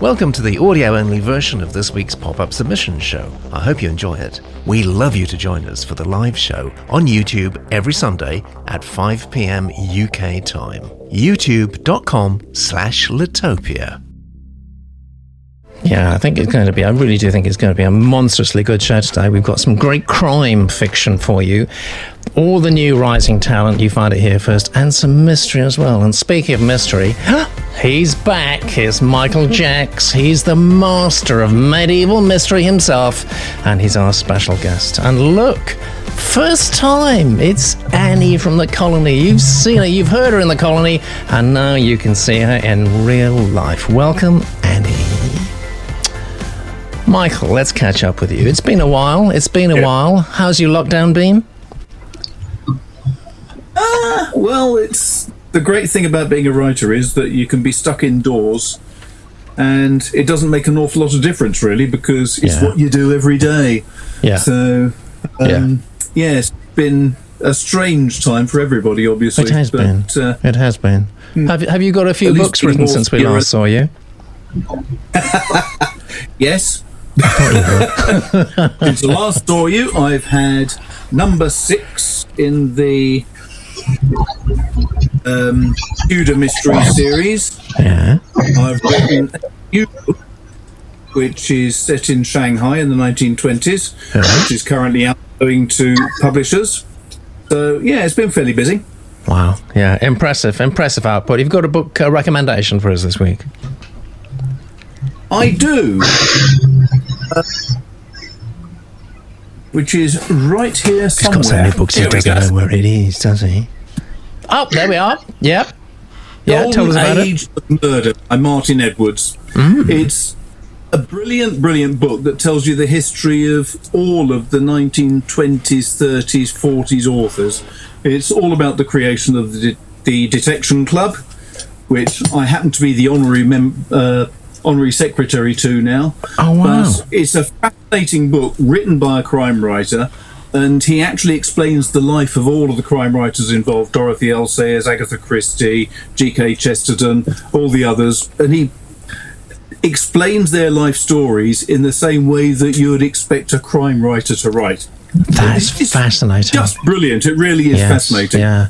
Welcome to the audio only version of this week's pop up submission show. I hope you enjoy it. We love you to join us for the live show on YouTube every Sunday at 5 pm UK time. youtube.com slash Litopia. Yeah, I think it's going to be, I really do think it's going to be a monstrously good show today. We've got some great crime fiction for you. All the new rising talent, you find it here first, and some mystery as well. And speaking of mystery, he's back. Here's Michael Jecks. He's the master of medieval mystery himself, and he's our special guest. And look, first time, it's Annie from the colony. You've seen her, you've heard her in the colony, and now you can see her in real life. Welcome, Annie. Michael, let's catch up with you. It's been a while. It's been a while. How's your lockdown been? Ah, well, it's the great thing about being a writer is that you can be stuck indoors, and it doesn't make an awful lot of difference really because it's Yeah. what you do every day. Yeah. So, um, yeah. it's been a strange time for everybody, obviously. It has but, been. Uh, It has been. Have, have you got a few books written since we last saw you? yes. Since the last saw you, I've had number six in the um, Tudor Mystery series. Yeah. I've written a new book, which is set in Shanghai in the 1920s, which is currently out going to publishers. So, yeah, it's been fairly busy. Wow. Yeah. Impressive. Impressive output. You've got a book uh, recommendation for us this week. I do. Which is right here He's somewhere. got so many books he Here we doesn't know where it is, does he? Oh, there we are. Yep. Yeah, tell us Golden about it. Age of Murder by Martin Edwards. Mm. It's a brilliant, brilliant book that tells you the history of all of the 1920s, 30s, 40s authors. It's all about the creation of the, the Detection Club, which I happen to be the honorary mem- uh, honorary secretary to now. Oh, wow. But it's a fascinating book written by a crime writer. And he actually explains the life of all of the crime writers involved Dorothy L. Sayers, Agatha Christie, G.K. Chesterton, all the others. And he explains their life stories in the same way that you would expect a crime writer to write. That's It's fascinating. Just brilliant. It really is Yes, fascinating. Yeah,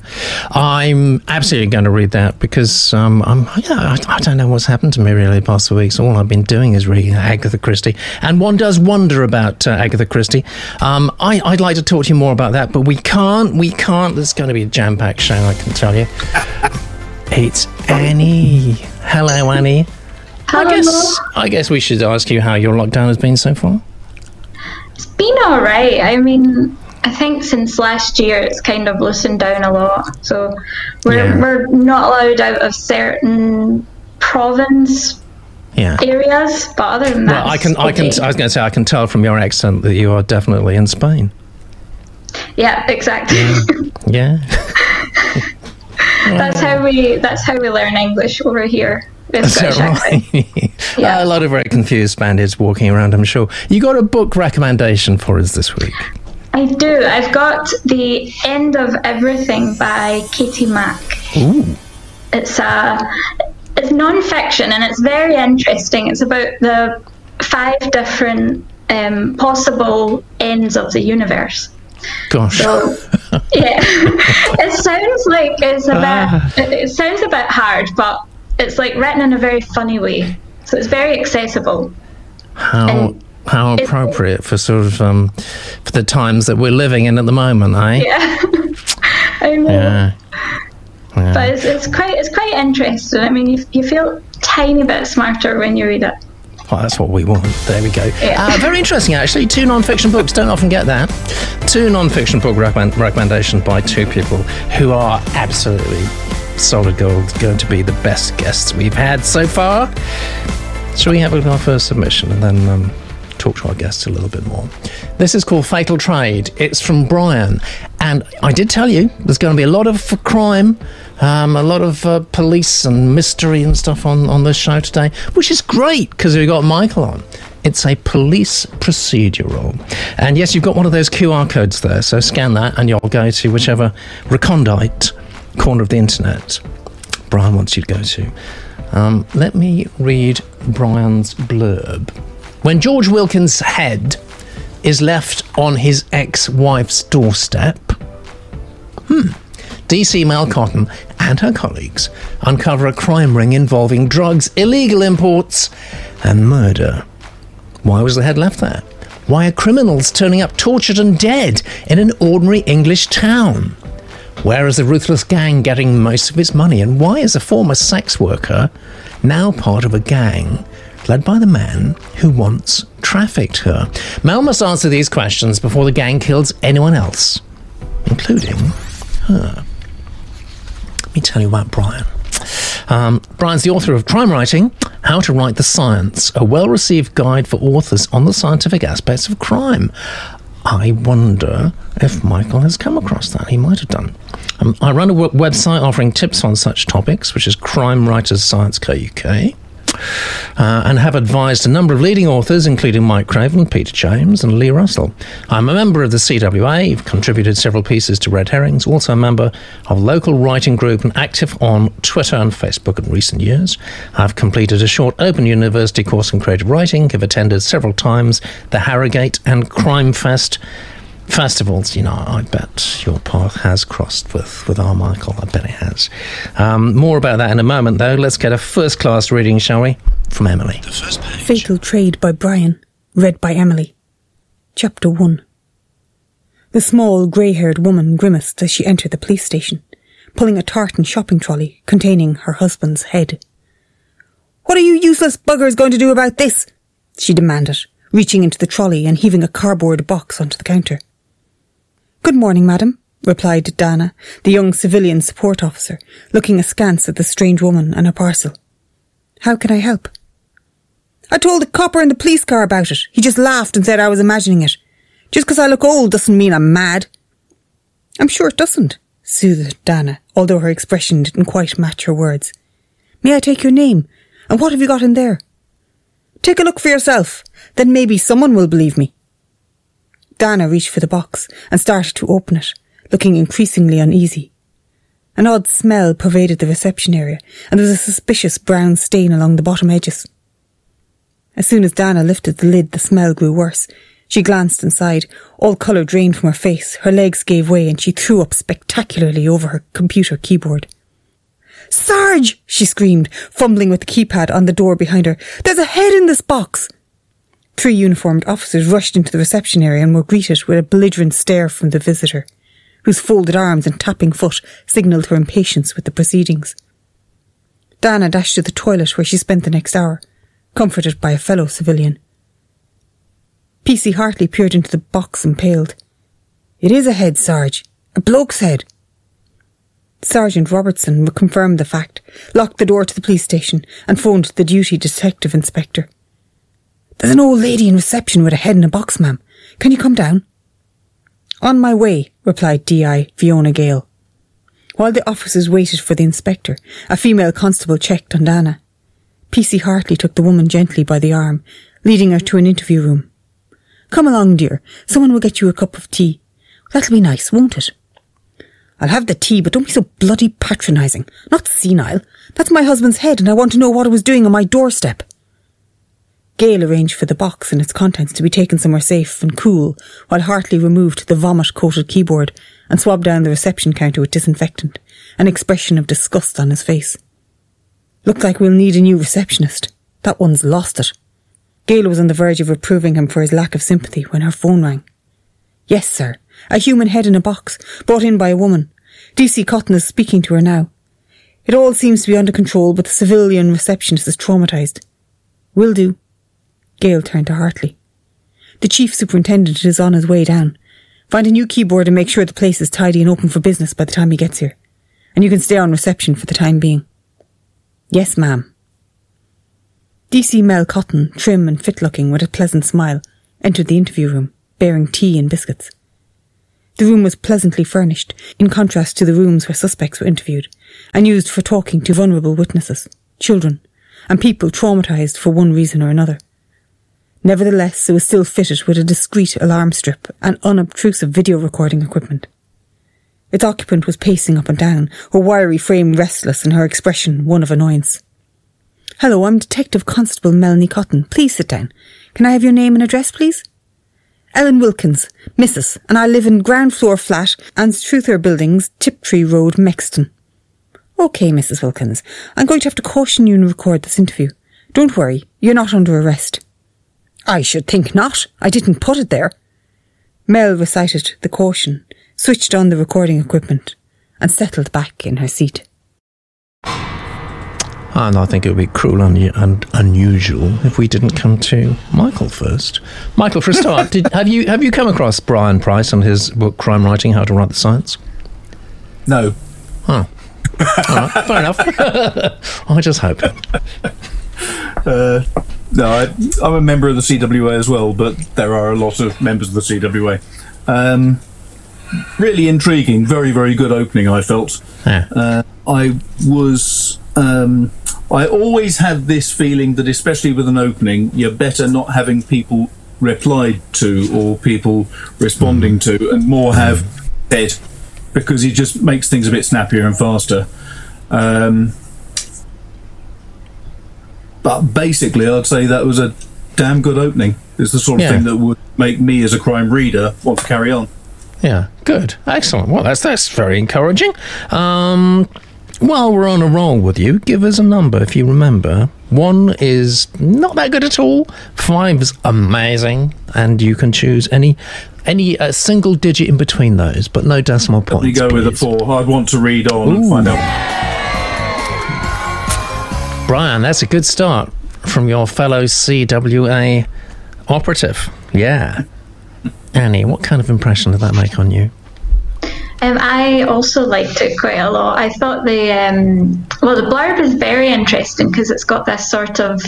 I'm absolutely going to read that because um, I'm, yeah, I, I don't know what's happened to me really the past few weeks. All I've been doing is reading Agatha Christie, and one does wonder about uh, Agatha Christie. Um, I, I'd like to talk to you more about that, but we can't. We can't. There's going to be a jam-packed show, I can tell you. it's Annie. Hello, Annie. I Hello. guess I guess we should ask you how your lockdown has been so far. It's been alright. I mean, I think since last year it's kind of loosened down a lot. So we're, Yeah. we're not allowed out of certain province Yeah. areas, but other than that, Well, I can, it's I can, okay. I was going to say, I can tell from your accent that you are definitely in Spain. yeah, exactly. Yeah. that's how we. That's how we learn English over here. In Is that right? Yeah. a lot of very confused bandits walking around, I'm sure. You got a book recommendation for us this week. I do. I've got the End of Everything by Katie Mack. Ooh. It's a it's non-fiction and it's very interesting. It's about the five different um, possible ends of the universe. Gosh. So yeah, it sounds like it's a Ah. bit. It, it sounds a bit hard, but it's like written in a very funny way. So it's very accessible. how and how appropriate for sort of um, for the times that we're living in at the moment, eh? Yeah, I know. Yeah. But it's, it's quite it's quite interesting. I mean, you, you feel tiny bit smarter when you read it. Well, that's what we want. There we go. Yeah. Uh, very interesting, actually. Two non-fiction books. Don't often get that. Two non-fiction book recommend- recommendations by two people who are absolutely solid gold. Going to be the best guests we've had so far. Shall we have our first submission and then um, talk to our guests a little bit more? This is called Fatal Trade. It's from Brian, and I did tell you there's going to be a lot of crime, um, a lot of uh, police and mystery and stuff on on this show today, which is great because we got Michael on. It's a police procedural. And yes, you've got one of those QR codes there, so scan that and you'll go to whichever recondite corner of the internet Brian wants you to go to. Um, let me read Brian's blurb. When George Wilkins' head is left on his ex wife's doorstep, hmm, DC Mel Cotton and her colleagues uncover a crime ring involving drugs, illegal imports, and murder. Why was the head left there? Why are criminals turning up tortured and dead in an ordinary English town? Where is the ruthless gang getting most of its money? And why is a former sex worker now part of a gang led by the man who once trafficked her? Mel must answer these questions before the gang kills anyone else, including her. Let me tell you about Brian. Um, Brian's the author of Crime Writing How to Write the Science, a well received guide for authors on the scientific aspects of crime. I wonder if Michael has come across that. He might have done. Um, I run a website offering tips on such topics, which is Crime Writers Science UK uh, and have advised a number of leading authors, including Mike Craven, Peter James, and Leigh Russell. I'm a member of the CWA, contributed several pieces to Red Herrings, also a member of local writing group and active on Twitter and Facebook in recent years. I've completed a short Open University course in creative writing, have attended several times the Harrogate and Crime Fest festivals, you know, I bet your path has crossed with, with our Michael. I bet it has. Um, more about that in a moment, though. Let's get a first class reading, shall we? From Emily. The first page. Fatal Trade by Brian. Read by Emily. Chapter 1. The small, grey haired woman grimaced as she entered the police station, pulling a tartan shopping trolley containing her husband's head. What are you useless buggers going to do about this? she demanded, reaching into the trolley and heaving a cardboard box onto the counter. Good morning, madam, replied Dana, the young civilian support officer, looking askance at the strange woman and her parcel. How can I help? I told the copper in the police car about it. He just laughed and said I was imagining it. Just because I look old doesn't mean I'm mad. I'm sure it doesn't, soothed Dana, although her expression didn't quite match her words. May I take your name? And what have you got in there? Take a look for yourself. Then maybe someone will believe me. Dana reached for the box and started to open it, looking increasingly uneasy. An odd smell pervaded the reception area, and there was a suspicious brown stain along the bottom edges. As soon as Dana lifted the lid, the smell grew worse. She glanced inside. All colour drained from her face. Her legs gave way, and she threw up spectacularly over her computer keyboard. Sarge! she screamed, fumbling with the keypad on the door behind her. There's a head in this box! Three uniformed officers rushed into the reception area and were greeted with a belligerent stare from the visitor, whose folded arms and tapping foot signalled her impatience with the proceedings. Dana dashed to the toilet where she spent the next hour, comforted by a fellow civilian. PC Hartley peered into the box and paled. It is a head, Sarge. A bloke's head. Sergeant Robertson confirmed the fact, locked the door to the police station, and phoned the duty detective inspector. There's an old lady in reception with a head in a box, ma'am. Can you come down? On my way, replied D.I. Fiona Gale. While the officers waited for the inspector, a female constable checked on Dana. P.C. Hartley took the woman gently by the arm, leading her to an interview room. Come along, dear. Someone will get you a cup of tea. That'll be nice, won't it? I'll have the tea, but don't be so bloody patronising. Not senile. That's my husband's head, and I want to know what it was doing on my doorstep. Gale arranged for the box and its contents to be taken somewhere safe and cool, while Hartley removed the vomit coated keyboard and swabbed down the reception counter with disinfectant, an expression of disgust on his face. Looks like we'll need a new receptionist. That one's lost it. Gale was on the verge of reproving him for his lack of sympathy when her phone rang. Yes, sir. A human head in a box, brought in by a woman. DC Cotton is speaking to her now. It all seems to be under control, but the civilian receptionist is traumatized. Will do. Gale turned to Hartley. The chief superintendent is on his way down. Find a new keyboard and make sure the place is tidy and open for business by the time he gets here. And you can stay on reception for the time being. Yes, ma'am. DC Mel Cotton, trim and fit looking with a pleasant smile, entered the interview room, bearing tea and biscuits. The room was pleasantly furnished, in contrast to the rooms where suspects were interviewed, and used for talking to vulnerable witnesses, children, and people traumatized for one reason or another. Nevertheless, it was still fitted with a discreet alarm strip and unobtrusive video recording equipment. Its occupant was pacing up and down, her wiry frame restless and her expression one of annoyance. Hello, I'm Detective Constable Melanie Cotton. Please sit down. Can I have your name and address, please? Ellen Wilkins, Mrs., and I live in ground floor flat and Truther Buildings, Tiptree Road, Mexton. OK, Mrs. Wilkins. I'm going to have to caution you and record this interview. Don't worry, you're not under arrest. I should think not. I didn't put it there. Mel recited the caution, switched on the recording equipment, and settled back in her seat. And I think it would be cruel and, and unusual if we didn't come to Michael first. Michael, for a start, did, have you have you come across Brian Price and his book Crime Writing: How to Write the Science? No. Oh, all right, fair enough. I just hope. Uh, no, I, I'm a member of the CWA as well, but there are a lot of members of the CWA. Um, really intriguing, very, very good opening, I felt. Yeah. Uh, I was. Um, I always had this feeling that, especially with an opening, you're better not having people replied to or people responding to, and more have said, because it just makes things a bit snappier and faster. Um, but basically, I'd say that was a damn good opening. It's the sort of Yeah. thing that would make me, as a crime reader, want to carry on. Yeah, good, excellent. Well, that's that's very encouraging. Um, while we're on a roll with you, give us a number if you remember. One is not that good at all. Five is amazing, and you can choose any any uh, single digit in between those, but no decimal Let me points. go with a four. I'd want to read on and find out. Brian, that's a good start from your fellow CWA operative. Yeah. Annie, what kind of impression did that make on you? Um, I also liked it quite a lot. I thought the um, well, the blurb is very interesting because it's got this sort of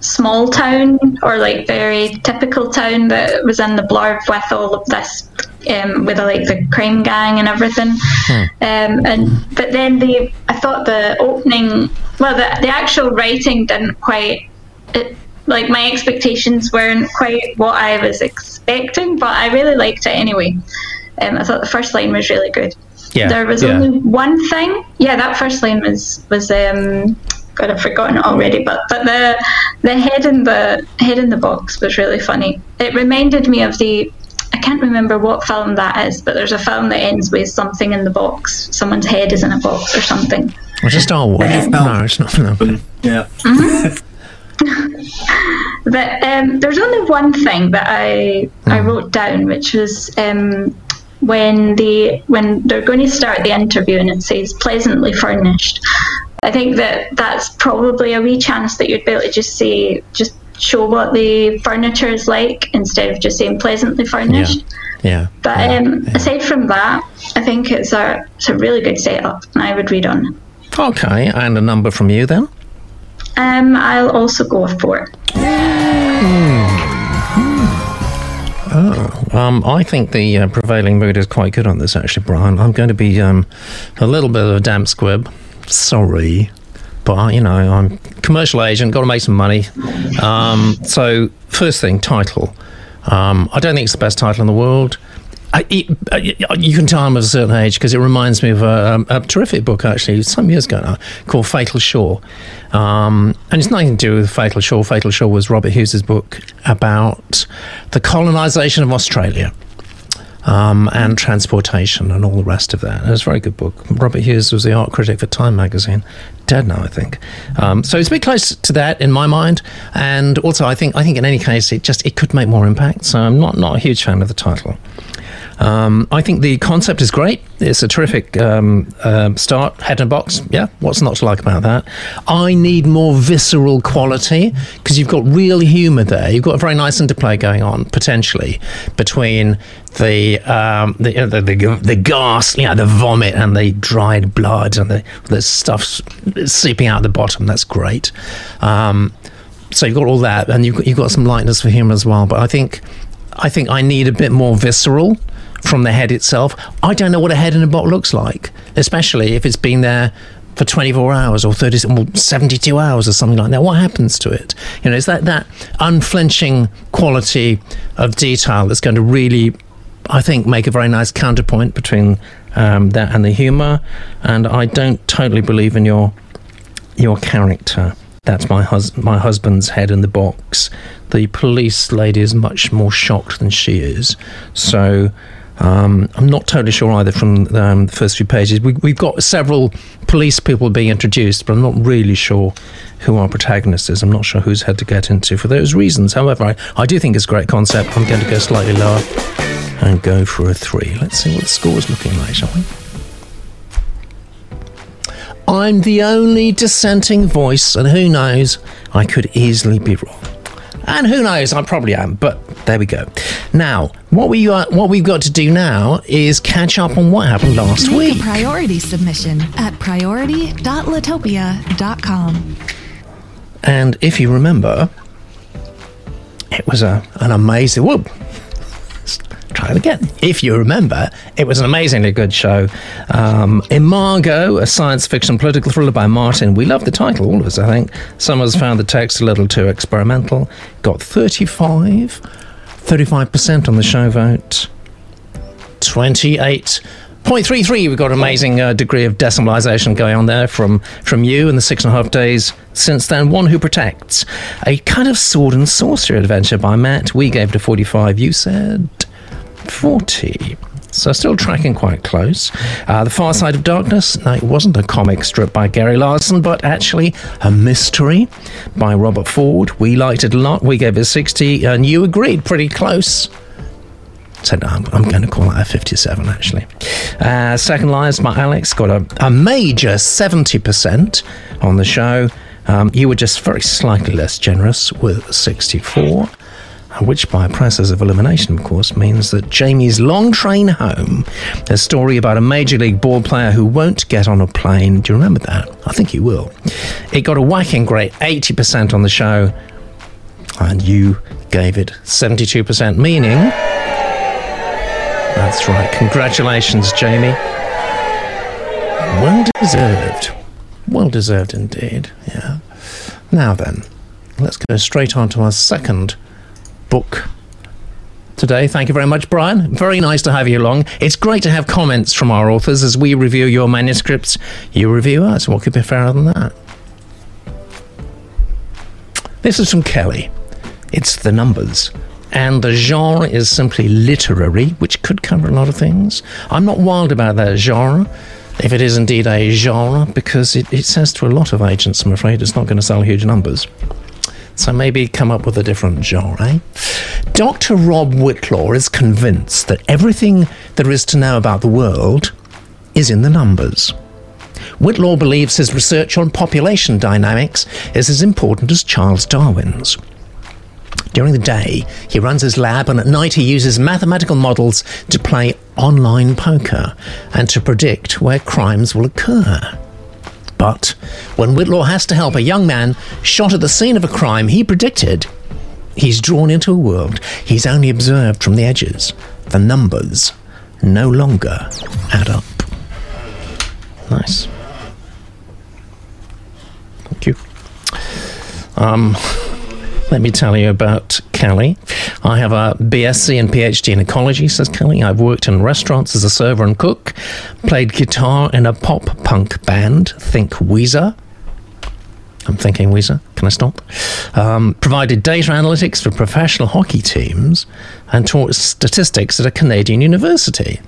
small town or like very typical town that was in the blurb with all of this um, with like the crime gang and everything. Um, and but then the I thought the opening, well, the the actual writing didn't quite. It, like my expectations weren't quite what I was expecting, but I really liked it anyway. Um, I thought the first line was really good. Yeah, There was yeah. only one thing. Yeah, that first line was was um God, I've forgotten it already. But but the the head in the head in the box was really funny. It reminded me of the I can't remember what film that is, but there's a film that ends with something in the box. Someone's head is in a box or something. Was it Star Wars? No, it's not. No. Yeah. But um, there's only one thing that I I wrote down, which was um, when the when they're going to start the interview and it says pleasantly furnished. I think that that's probably a wee chance that you'd be able to just say just show what the furniture is like instead of just saying pleasantly furnished. Yeah. But yeah, um, yeah. aside from that, I think it's a it's a really good setup, and I would read on. Okay, and a number from you then? Um, I'll also go with four. Um, I think the uh, prevailing mood is quite good on this, actually, Brian. I'm going to be um, a little bit of a damp squib. Sorry. But, you know, I'm commercial agent, got to make some money. Um, so, first thing, title. Um, I don't think it's the best title in the world. I, it, uh, you can tell I'm of a certain age because it reminds me of a, um, a terrific book, actually, some years ago now, called Fatal Shore. Um, and it's nothing to do with Fatal Shore. Fatal Shore was Robert Hughes's book about the colonisation of Australia um, and transportation and all the rest of that. It was a very good book. Robert Hughes was the art critic for Time magazine, dead now, I think. Um, so it's a bit close to that in my mind, and also I think I think in any case it just it could make more impact. So I'm not not a huge fan of the title. Um, I think the concept is great. It's a terrific um, um start. Head and box. Yeah, what's not to like about that? I need more visceral quality because you've got real humour there. You've got a very nice interplay going on potentially between the um, the, uh, the the the gas, you know, the vomit and the dried blood and the the stuff seeping out the bottom. That's great. Um, so you've got all that, and you've got, you've got some lightness for humour as well. But I think I think I need a bit more visceral from the head itself. I don't know what a head in a box looks like, especially if it's been there for 24 hours or 30 or 72 hours or something like that. What happens to it? You know, it's that that unflinching quality of detail that's going to really, I think, make a very nice counterpoint between um, that and the humour. And I don't totally believe in your your character. That's my hus- my husband's head in the box. The police lady is much more shocked than she is. So um, I'm not totally sure either from um, the first few pages. We, we've got several police people being introduced, but I'm not really sure who our protagonist is. I'm not sure who's had to get into for those reasons. However, I, I do think it's a great concept. I'm going to go slightly lower and go for a three. Let's see what the score is looking like, shall we? I'm the only dissenting voice, and who knows, I could easily be wrong. And who knows, I probably am, but there we go. Now, what we uh, what we've got to do now is catch up on what happened last Make week. a priority submission at priority.litopia.com. And if you remember, it was a, an amazing. Whoop. Try it again. If you remember, it was an amazingly good show. Um, Imago, a science fiction political thriller by Martin. We love the title, all of us, I think. Some of us found the text a little too experimental. Got 35, 35% on the show vote. 28.33. We've got an amazing uh, degree of decimalisation going on there from, from you in the six and a half days since then. One Who Protects. A kind of sword and sorcery adventure by Matt. We gave it a 45. You said 40. So still tracking quite close. Uh, the Far Side of Darkness. No, it wasn't a comic strip by Gary Larson, but actually a mystery by Robert Ford. We liked it a lot. We gave it a 60, and you agreed pretty close said I'm, I'm going to call that a 57 actually. Uh, Second Lives by Alex got a, a major 70% on the show. Um, you were just very slightly less generous with 64. Which, by process of elimination, of course, means that Jamie's Long Train Home, a story about a Major League ball player who won't get on a plane. Do you remember that? I think you will. It got a whacking great 80% on the show, and you gave it 72%, meaning that's right. Congratulations, Jamie. Well deserved. Well deserved indeed. Yeah. Now then, let's go straight on to our second book today. Thank you very much, Brian. Very nice to have you along. It's great to have comments from our authors as we review your manuscripts. You review us. What could be fairer than that? This is from Kelly. It's the numbers. And the genre is simply literary, which could cover a lot of things. I'm not wild about that genre, if it is indeed a genre, because it, it says to a lot of agents, I'm afraid, it's not going to sell huge numbers. So maybe come up with a different genre. eh? Dr. Rob Whitlaw is convinced that everything there is to know about the world is in the numbers. Whitlaw believes his research on population dynamics is as important as Charles Darwin's. During the day, he runs his lab, and at night, he uses mathematical models to play online poker and to predict where crimes will occur. But when Whitlaw has to help a young man shot at the scene of a crime he predicted, he's drawn into a world he's only observed from the edges. The numbers no longer add up. Nice. Thank you. Um, let me tell you about Kelly. I have a BSc and PhD in ecology, says Kelly. I've worked in restaurants as a server and cook, played guitar in a pop punk band, think Weezer. I'm thinking Weezer. Can I stop? Um, provided data analytics for professional hockey teams and taught statistics at a Canadian university.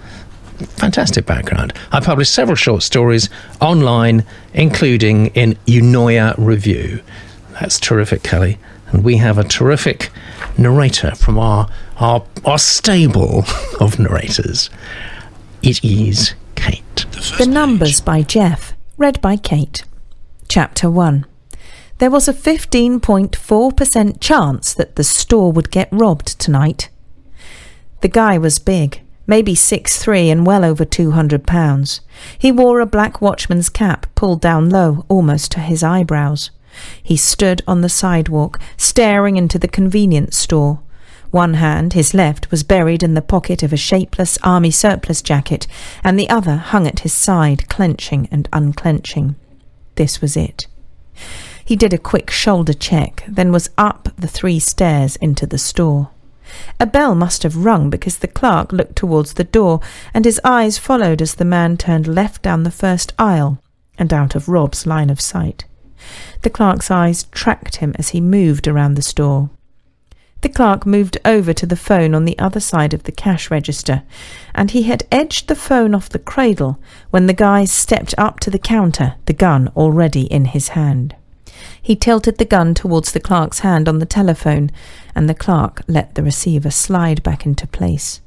Fantastic background. I published several short stories online, including in Eunoia Review. That's terrific, Kelly. And we have a terrific narrator from our, our, our stable of narrators. It is Kate. The Numbers by Jeff, read by Kate. Chapter 1 There was a 15.4% chance that the store would get robbed tonight. The guy was big, maybe six three and well over 200 pounds. He wore a black watchman's cap pulled down low, almost to his eyebrows. He stood on the sidewalk, staring into the convenience store. One hand, his left, was buried in the pocket of a shapeless army surplus jacket, and the other hung at his side, clenching and unclenching. This was it. He did a quick shoulder check, then was up the three stairs into the store. A bell must have rung because the clerk looked towards the door, and his eyes followed as the man turned left down the first aisle and out of Rob's line of sight. The clerk's eyes tracked him as he moved around the store. The clerk moved over to the phone on the other side of the cash register, and he had edged the phone off the cradle when the guy stepped up to the counter, the gun already in his hand. He tilted the gun towards the clerk's hand on the telephone, and the clerk let the receiver slide back into place.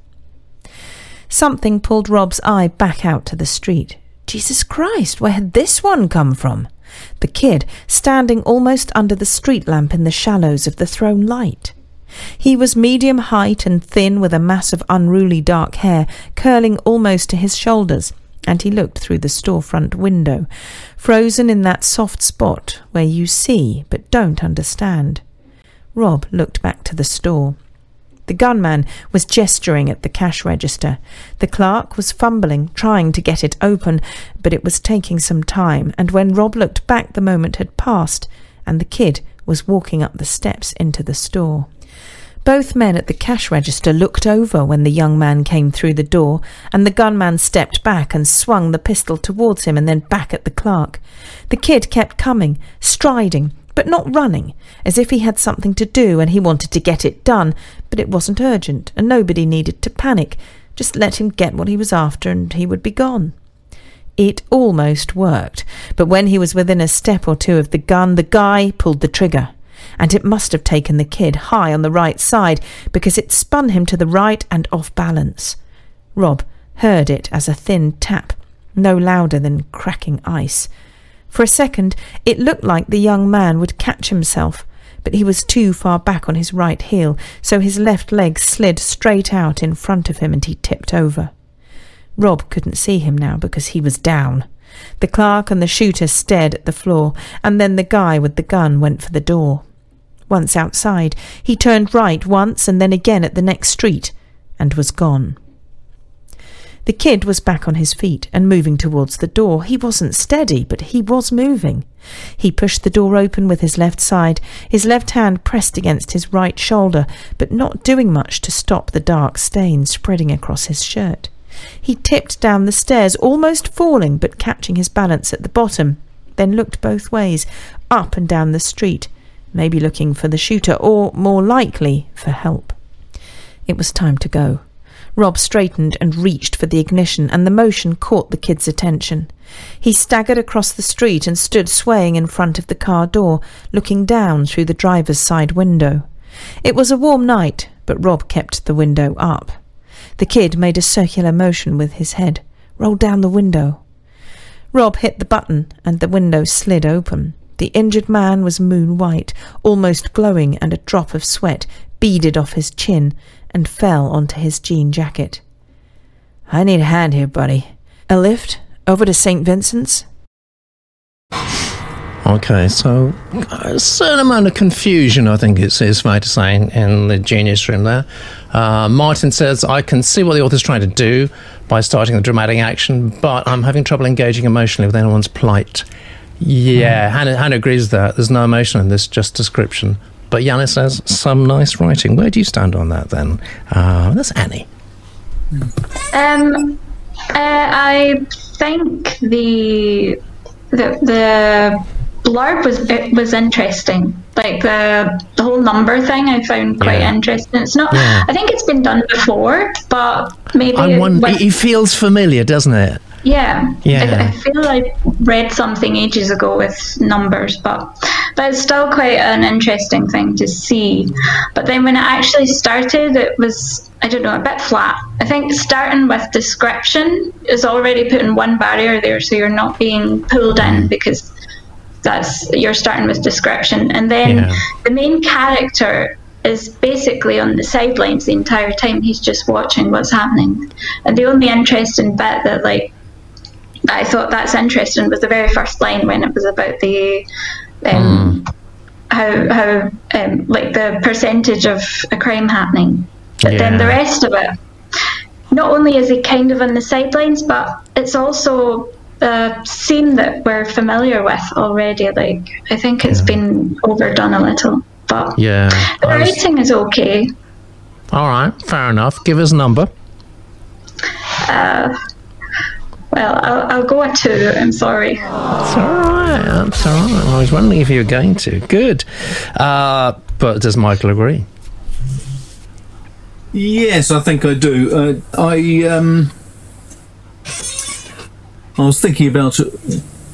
Something pulled Rob's eye back out to the street. Jesus Christ, where had this one come from? The kid, standing almost under the street lamp in the shallows of the thrown light. He was medium height and thin, with a mass of unruly dark hair curling almost to his shoulders, and he looked through the storefront window, frozen in that soft spot where you see but don't understand. Rob looked back to the store. The gunman was gesturing at the cash register. The clerk was fumbling, trying to get it open, but it was taking some time, and when Rob looked back, the moment had passed, and the kid was walking up the steps into the store. Both men at the cash register looked over when the young man came through the door, and the gunman stepped back and swung the pistol towards him and then back at the clerk. The kid kept coming, striding, but not running, as if he had something to do and he wanted to get it done, but it wasn't urgent, and nobody needed to panic. Just let him get what he was after, and he would be gone. It almost worked, but when he was within a step or two of the gun, the guy pulled the trigger and it must have taken the kid high on the right side because it spun him to the right and off balance. Rob heard it as a thin tap, no louder than cracking ice. For a second, it looked like the young man would catch himself, but he was too far back on his right heel, so his left leg slid straight out in front of him and he tipped over. Rob couldn't see him now because he was down. The clerk and the shooter stared at the floor, and then the guy with the gun went for the door. Once outside, he turned right once and then again at the next street and was gone. The kid was back on his feet and moving towards the door. He wasn't steady, but he was moving. He pushed the door open with his left side, his left hand pressed against his right shoulder, but not doing much to stop the dark stain spreading across his shirt. He tipped down the stairs, almost falling, but catching his balance at the bottom, then looked both ways, up and down the street, maybe looking for the shooter, or more likely, for help. It was time to go. Rob straightened and reached for the ignition, and the motion caught the kid's attention. He staggered across the street and stood swaying in front of the car door, looking down through the driver's side window. It was a warm night, but Rob kept the window up. The kid made a circular motion with his head. Roll down the window. Rob hit the button, and the window slid open. The injured man was moon white, almost glowing, and a drop of sweat beaded off his chin and fell onto his jean jacket. I need a hand here, buddy. A lift over to St. Vincent's? Okay, so a certain amount of confusion, I think it's, it's fair to say, in, in the genius room there. Uh, Martin says, I can see what the author's trying to do by starting the dramatic action, but I'm having trouble engaging emotionally with anyone's plight. Yeah, mm. Hannah, Hannah agrees with that. There's no emotion in this, just description. But Yanis says, some nice writing. Where do you stand on that then? Uh, that's Annie. Um, uh, I think the the the blurb was it was interesting. Like the the whole number thing, I found quite yeah. interesting. It's not. Yeah. I think it's been done before, but maybe it, one, it feels familiar, doesn't it? Yeah, yeah. I, I, feel I read something ages ago with numbers, but but it's still quite an interesting thing to see. But then when it actually started, it was I don't know a bit flat. I think starting with description is already putting one barrier there, so you're not being pulled in mm. because that's you're starting with description, and then yeah. the main character is basically on the sidelines the entire time. He's just watching what's happening, and the only interesting bit that like I thought that's interesting was the very first line when it was about the um, mm. how how um, like the percentage of a crime happening, but yeah. then the rest of it. Not only is it kind of on the sidelines, but it's also a scene that we're familiar with already. Like I think it's yeah. been overdone a little, but yeah, the was... writing is okay. All right, fair enough. Give us a number. Uh, Well, I'll, I'll go a two. I'm sorry. It's all right. That's all right. I was wondering if you were going to. Good. Uh, but does Michael agree? Yes, I think I do. Uh, I um, I was thinking about it.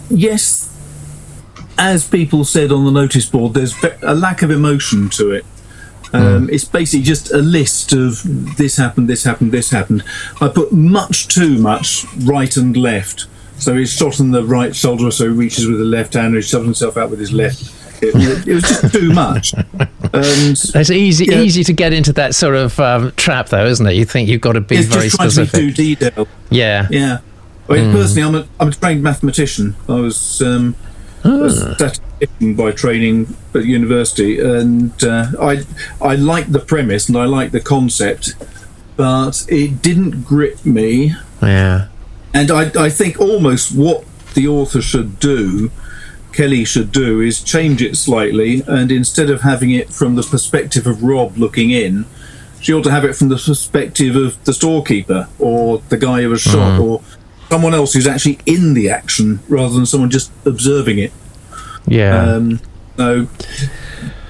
Yes, as people said on the notice board, there's a lack of emotion to it. Um, It's basically just a list of this happened, this happened, this happened. I put much too much right and left. So he's shot in the right shoulder, so he reaches with the left hand, and he shoves himself out with his left. It, it was just too much. And It's easy, Yeah. easy to get into that sort of um, trap, though, isn't it? You think you've got to be it's very just specific. to be too detailed. yeah. Yeah. I mean, personally, I'm a, I'm a trained mathematician. I was um, statistician by training at university, and uh, I I like the premise and I like the concept, but it didn't grip me. Yeah. And I, I think almost what the author should do, Kelly should do, is change it slightly, and instead of having it from the perspective of Rob looking in, she ought to have it from the perspective of the storekeeper or the guy who was shot or someone else who's actually in the action rather than someone just observing it. Yeah. Um, so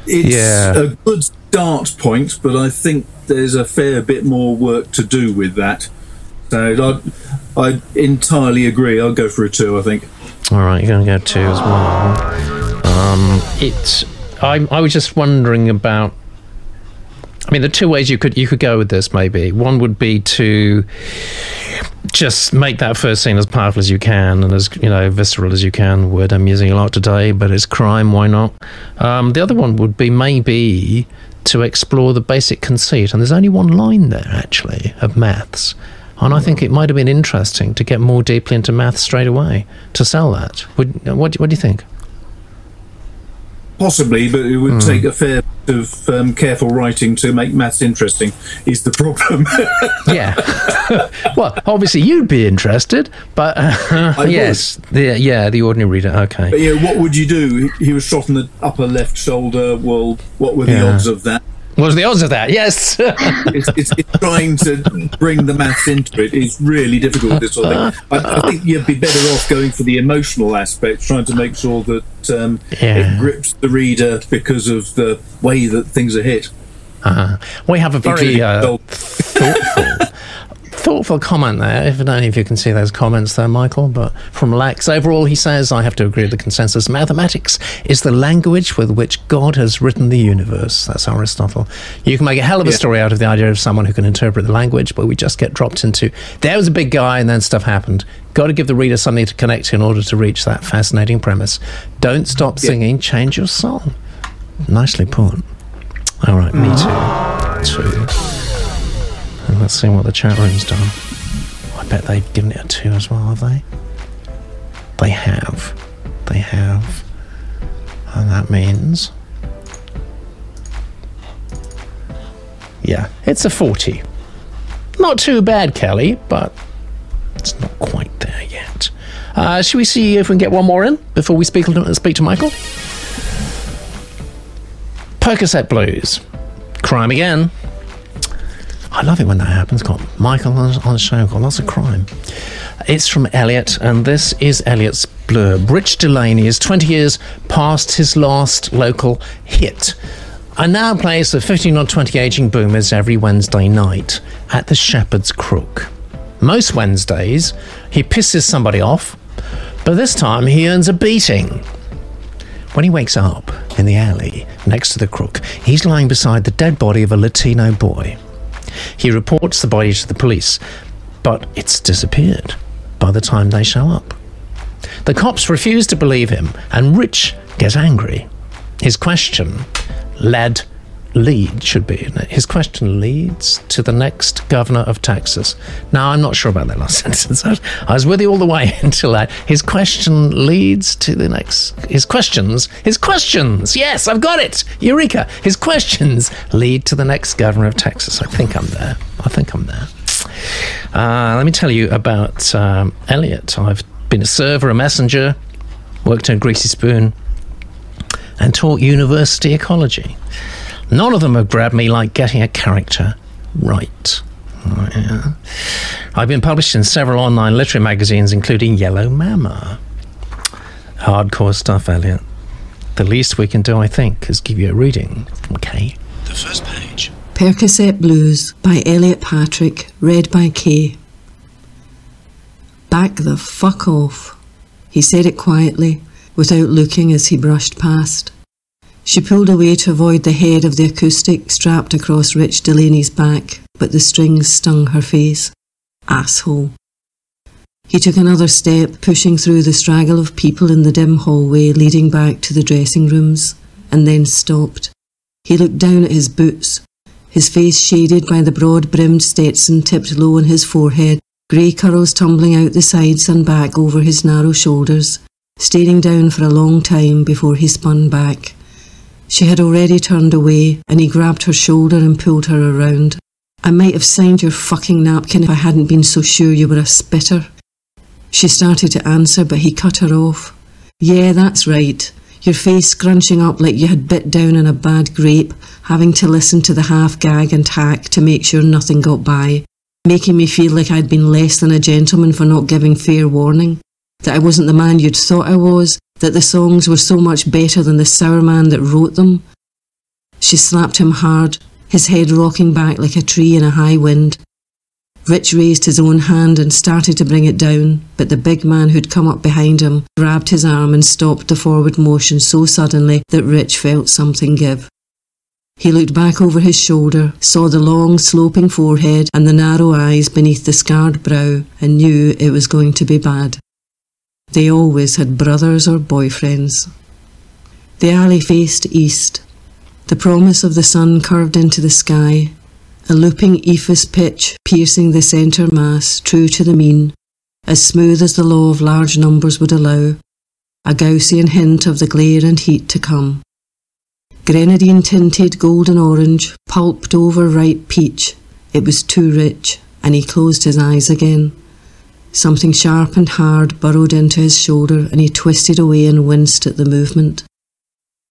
it's Yeah. a good start point, but I think there's a fair bit more work to do with that. So I, I entirely agree. I'll go for a two. I think. All right, you're going to go two as well. Um, it's. I, I was just wondering about. I mean, the two ways you could you could go with this maybe one would be to just make that first scene as powerful as you can and as you know visceral as you can. Word I'm using a lot today, but it's crime. Why not? Um, the other one would be maybe to explore the basic conceit, and there's only one line there actually of maths. And I think it might have been interesting to get more deeply into maths straight away to sell that. Would, what, what do you think? Possibly, but it would take a fair bit of um, careful writing to make maths interesting. Is the problem? Yeah. well, obviously you'd be interested, but uh, would. yes, the, yeah, the ordinary reader. Okay. But yeah, what would you do? He was shot in the upper left shoulder. Well, what were the Yeah. odds of that? What's the odds of that? Yes. It's, it's, it's trying to bring the maths into it. It's really difficult. This sort of thing. I, I think you'd be better off going for the emotional aspect, trying to make sure that um, Yeah. it grips the reader because of the way that things are hit. Uh, we have a very uh, thoughtful, thoughtful comment there. If I don't know if you can see those comments there, Michael, but from Lex. Overall, he says, I have to agree with the consensus. Mathematics is the language with which God has written the universe. That's Aristotle. You can make a hell of a Yeah. story out of the idea of someone who can interpret the language, but we just get dropped into there was a big guy and then stuff happened. Got to give the reader something to connect to in order to reach that fascinating premise. Don't stop Yeah. singing, change your song. Nicely put. All right, me too. Two. And let's see what the chat room's done. I bet they've given it a two as well, have they? They have. They have. And that means. Yeah, it's a 40. Not too bad, Kelly, but it's not quite there yet. Uh, should we see if we can get one more in before we speak to, speak to Michael? Percocet Blues. Crime again. I love it when that happens. Got Michael on, on the show. Got lots of crime. It's from Elliot, and this is Elliot's blurb. Rich Delaney is 20 years past his last local hit. and now plays the 15 or 20 aging boomers every Wednesday night at the Shepherd's Crook. Most Wednesdays, he pisses somebody off, but this time he earns a beating. When he wakes up in the alley next to the crook, he's lying beside the dead body of a Latino boy. He reports the body to the police, but it's disappeared by the time they show up. The cops refuse to believe him, and Rich gets angry. His question led lead should be it? his question leads to the next governor of Texas. Now I'm not sure about that last sentence. I was, with you all the way until that. His question leads to the next. His questions. His questions. Yes, I've got it. Eureka! His questions lead to the next governor of Texas. I think I'm there. I think I'm there. Uh, let me tell you about um, Elliot. I've been a server, a messenger, worked a greasy spoon, and taught university ecology. None of them have grabbed me like getting a character right. Oh, yeah. I've been published in several online literary magazines, including Yellow Mama. Hardcore stuff, Elliot. The least we can do, I think, is give you a reading from Kay. The first page. Percocet Blues by Elliot Patrick, read by Kay. Back the fuck off. He said it quietly, without looking as he brushed past. She pulled away to avoid the head of the acoustic strapped across Rich Delaney's back, but the strings stung her face. Asshole. He took another step, pushing through the straggle of people in the dim hallway leading back to the dressing rooms, and then stopped. He looked down at his boots, his face shaded by the broad brimmed Stetson tipped low on his forehead, grey curls tumbling out the sides and back over his narrow shoulders, staring down for a long time before he spun back. She had already turned away, and he grabbed her shoulder and pulled her around. I might have signed your fucking napkin if I hadn't been so sure you were a spitter. She started to answer, but he cut her off. Yeah, that's right. Your face scrunching up like you had bit down on a bad grape, having to listen to the half gag and hack to make sure nothing got by, making me feel like I'd been less than a gentleman for not giving fair warning, that I wasn't the man you'd thought I was, that the songs were so much better than the sour man that wrote them. She slapped him hard, his head rocking back like a tree in a high wind. Rich raised his own hand and started to bring it down, but the big man who'd come up behind him grabbed his arm and stopped the forward motion so suddenly that Rich felt something give. He looked back over his shoulder, saw the long, sloping forehead and the narrow eyes beneath the scarred brow, and knew it was going to be bad. They always had brothers or boyfriends. The alley faced east. The promise of the sun curved into the sky, a looping eephus pitch piercing the centre mass, true to the mean, as smooth as the law of large numbers would allow, a Gaussian hint of the glare and heat to come. Grenadine tinted golden orange, pulped over ripe peach. It was too rich, and he closed his eyes again. Something sharp and hard burrowed into his shoulder, and he twisted away and winced at the movement.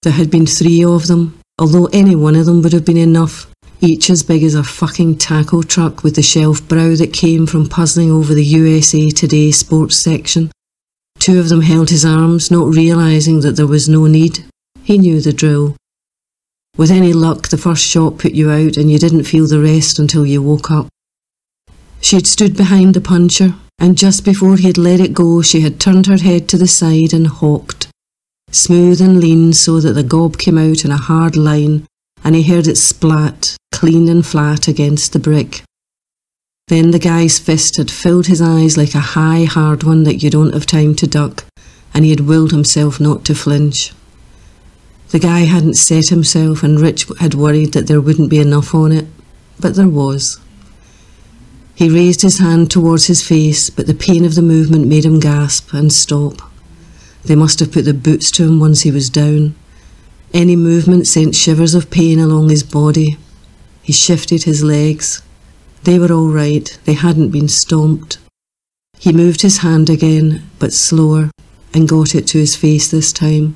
There had been three of them, although any one of them would have been enough, each as big as a fucking taco truck with the shelf brow that came from puzzling over the USA Today sports section. Two of them held his arms, not realizing that there was no need. He knew the drill. With any luck, the first shot put you out, and you didn't feel the rest until you woke up. She had stood behind the puncher, and just before he had let it go, she had turned her head to the side and hawked, smooth and lean so that the gob came out in a hard line, and he heard it splat, clean and flat against the brick. Then the guy's fist had filled his eyes like a high, hard one that you don't have time to duck, and he had willed himself not to flinch. The guy hadn't set himself, and Rich had worried that there wouldn't be enough on it, but there was. He raised his hand towards his face, but the pain of the movement made him gasp and stop. They must have put the boots to him once he was down. Any movement sent shivers of pain along his body. He shifted his legs. They were all right, they hadn't been stomped. He moved his hand again, but slower, and got it to his face this time.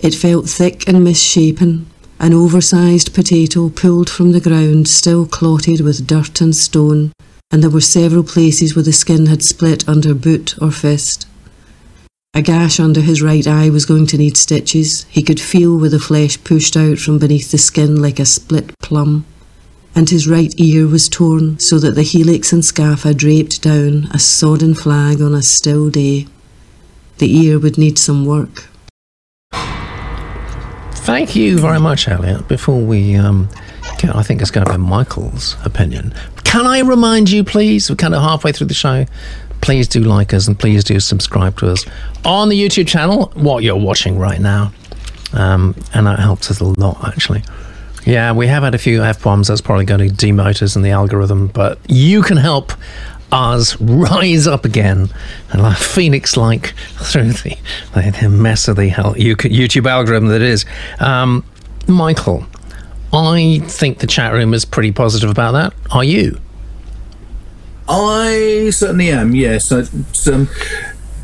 It felt thick and misshapen, an oversized potato pulled from the ground, still clotted with dirt and stone, and there were several places where the skin had split under boot or fist. A gash under his right eye was going to need stitches. He could feel where the flesh pushed out from beneath the skin like a split plum. And his right ear was torn so that the helix and scapha draped down, a sodden flag on a still day. The ear would need some work. Thank you very much, Elliot. Before we um, I think it's going to be Michael's opinion. Can I remind you, please? We're kind of halfway through the show. Please do like us and please do subscribe to us on the YouTube channel, what you're watching right now. Um, and that helps us a lot, actually. Yeah, we have had a few F bombs. That's probably going to demote us in the algorithm, but you can help us rise up again and like phoenix like through the, the mess of the hell YouTube algorithm that is. Um, Michael, I think the chat room is pretty positive about that. Are you? I certainly am, yes. It um,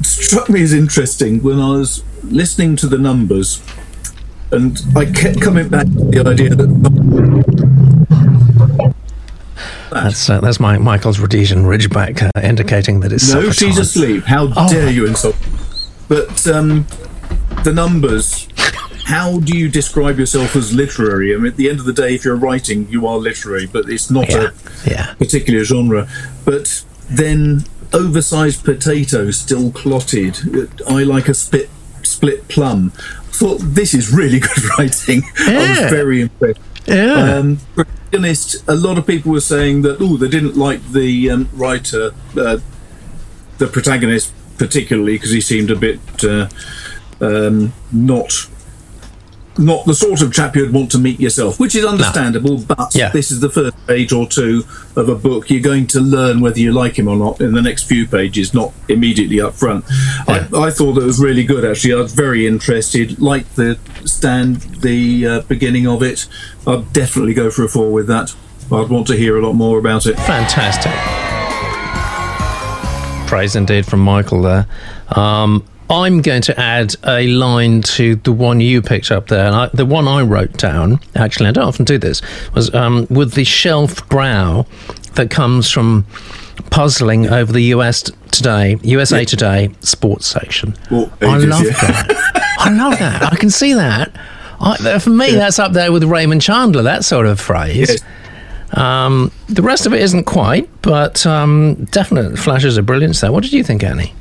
struck me as interesting when I was listening to the numbers, and I kept coming back to the idea that that? That's uh, that's my Michael's Rhodesian Ridgeback uh, indicating that it's no, she's asleep. How Oh. dare you insult? But um, the numbers. How do you describe yourself as literary? I mean, at the end of the day, if you're writing, you are literary, but it's not Yeah, a yeah. particular genre. But then, oversized potato still clotted. I like a split split plum. Thought this is really good writing. I was very impressed. Yeah. Um, protagonist. A lot of people were saying that oh, they didn't like the um, writer, uh, the protagonist particularly because he seemed a bit uh, um, not not the sort of chap you'd want to meet yourself, which is understandable. But Yeah. this is the first page or two of a book. You're going to learn whether you like him or not in the next few pages, not immediately up front. I, I thought it was really good. Actually, I was very interested. Like the stand, the uh, beginning of it. I'd definitely go for a four with that. I'd want to hear a lot more about it. Fantastic. Praise indeed from Michael there. Um, I'm going to add a line to the one you picked up there. And I, the one I wrote down, actually, I don't often do this, was um, with the shelf brow that comes from puzzling over the US Today, USA Today sports section. Well, I love yeah. that. I love that. I can see that. I, for me, that's up there with Raymond Chandler, that sort of phrase. Yes. Um, the rest of it isn't quite, but um, definite flashes of brilliance there. What did you think, Annie?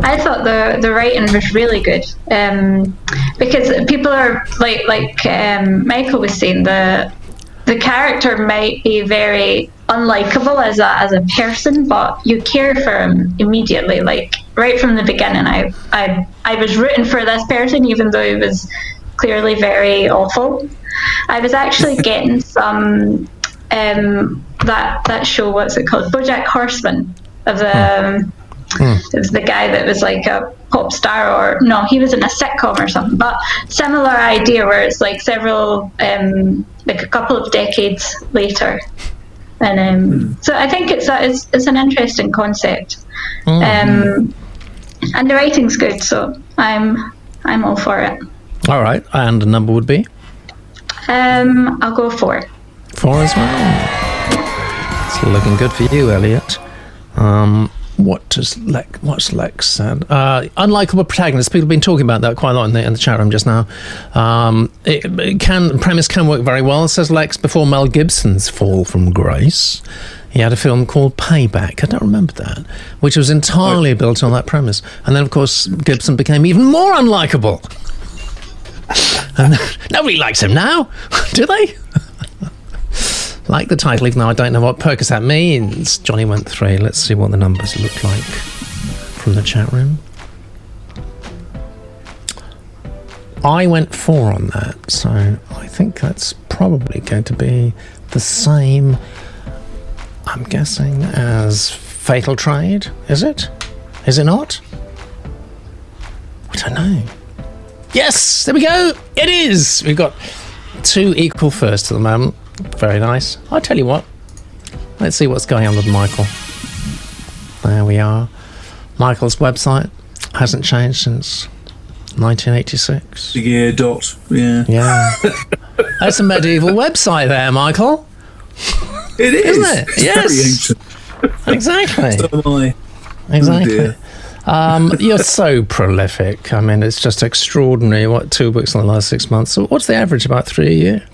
I thought the the writing was really good um, because people are like like um, Michael was saying the the character might be very unlikable as a as a person, but you care for him immediately. Like right from the beginning, I I I was rooting for this person, even though he was clearly very awful. I was actually getting some um, that that show. What's it called? BoJack Horseman of the. Um, it was the guy that was like a pop star, or no, he was in a sitcom or something. But similar idea where it's like several, um, like a couple of decades later, and um, so I think it's a, it's, it's an interesting concept, um, and the writing's good, so I'm I'm all for it. All right, and the number would be Um, I'll go four. four as well. It's looking good for you, Elliot. Um, what does Lex? What's Lex said? Uh, unlikable protagonist. People have been talking about that quite a lot in the, in the chat room just now. Um, it, it can premise can work very well, says Lex. Before Mel Gibson's fall from grace, he had a film called Payback. I don't remember that, which was entirely built on that premise. And then, of course, Gibson became even more unlikable. and nobody likes him now, do they? Like the title, even though I don't know what Percocet means. Johnny went three. Let's see what the numbers look like from the chat room. I went four on that, so I think that's probably going to be the same. I'm guessing as Fatal Trade. Is it? Is it not? I don't know. Yes, there we go. It is. We've got two equal firsts at the moment. Very nice. I'll tell you what. Let's see what's going on with Michael. There we are. Michael's website hasn't changed since 1986. The year dot. Yeah. Yeah. That's a medieval website there, Michael. It is. Isn't it? It's Yes. very ancient. Exactly. So am I. Exactly. dear. Um, you're so prolific. I mean, it's just extraordinary. What two books in the last six months? So what's the average? About three a year.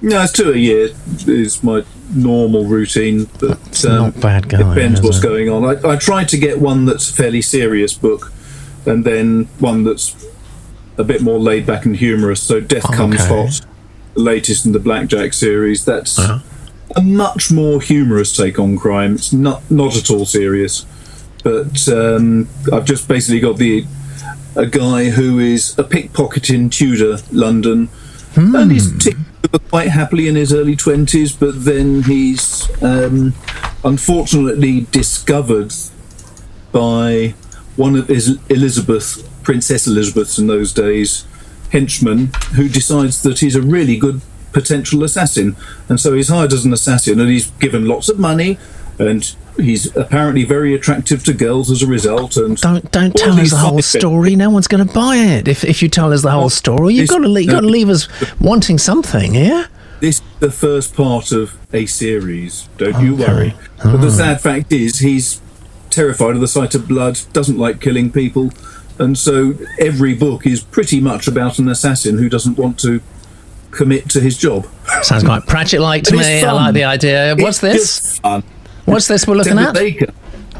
No, it's two a year is my normal routine, but um, not bad going. depends what's it? going on. I, I try to get one that's a fairly serious book, and then one that's a bit more laid back and humorous. So Death Oh, Comes okay. Hot, the latest in the Blackjack series. That's Uh-huh. a much more humorous take on crime. It's not not at all serious, but um, I've just basically got the a guy who is a pickpocket in Tudor London, and he's ticked over quite happily in his early twenties, but then he's um, unfortunately discovered by one of his Elizabeth, Princess Elizabeth's in those days, henchmen, who decides that he's a really good potential assassin, and so he's hired as an assassin, and he's given lots of money, and he's apparently very attractive to girls as a result. And Don't don't tell us the whole story. No one's going to buy it if if you tell us the whole story. You've got to leave, got to leave us wanting something. Yeah. this is the first part of a series. Don't you Okay. worry. But the ah. sad fact is, he's terrified of the sight of blood, doesn't like killing people, and so every book is pretty much about an assassin who doesn't want to commit to his job. Sounds quite Pratchett-like to me. I like the idea. What's It's this? What's this we're looking at? Baker.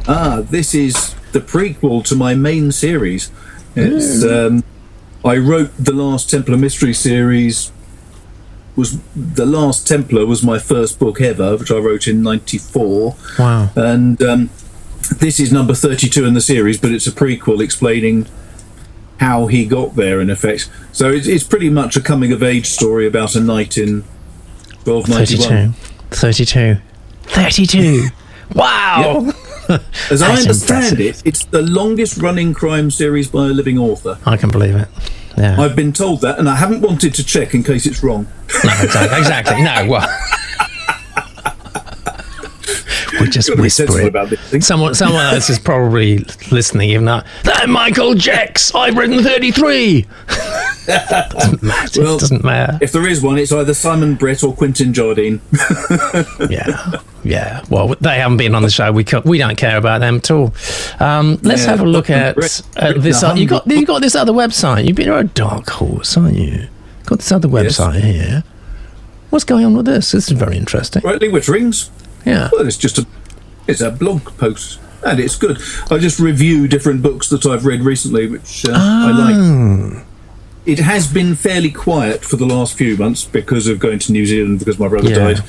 Ah, this is the prequel to my main series. It's, um, I wrote the last Templar Mystery series. Was the last Templar was my first book ever, which I wrote in '94, Wow. and um, this is number 32 in the series, but it's a prequel explaining how he got there. In effect, so it's, it's pretty much a coming of age story about a knight in 1291. 32. 32. 32. Wow. As I understand impressive. it, it's the longest running crime series by a living author. I can believe it. Yeah. I've been told that, and I haven't wanted to check in case it's wrong. No, exactly. exactly. No, well. we just Gotta whisper it. about this thing. Someone, someone else is probably listening, even that. That Michael Jecks. I've written 33. Doesn't matter. Well, doesn't matter. If there is one, it's either Simon Brett or Quentin Jardine. Yeah, yeah. Well, they haven't been on the show. We we don't care about them at all. Um, let's Yeah, have a look at Brit- uh, this. You got you got this other website. You've been a dark horse, aren't you? Got this other Yes. website here. What's going on with this? This is very interesting. Rightly, which rings? Yeah. Well, it's just a it's a blog post, and it's good. I just review different books that I've read recently, which uh, I like. It has been fairly quiet for the last few months because of going to New Zealand because my brother Yeah. died.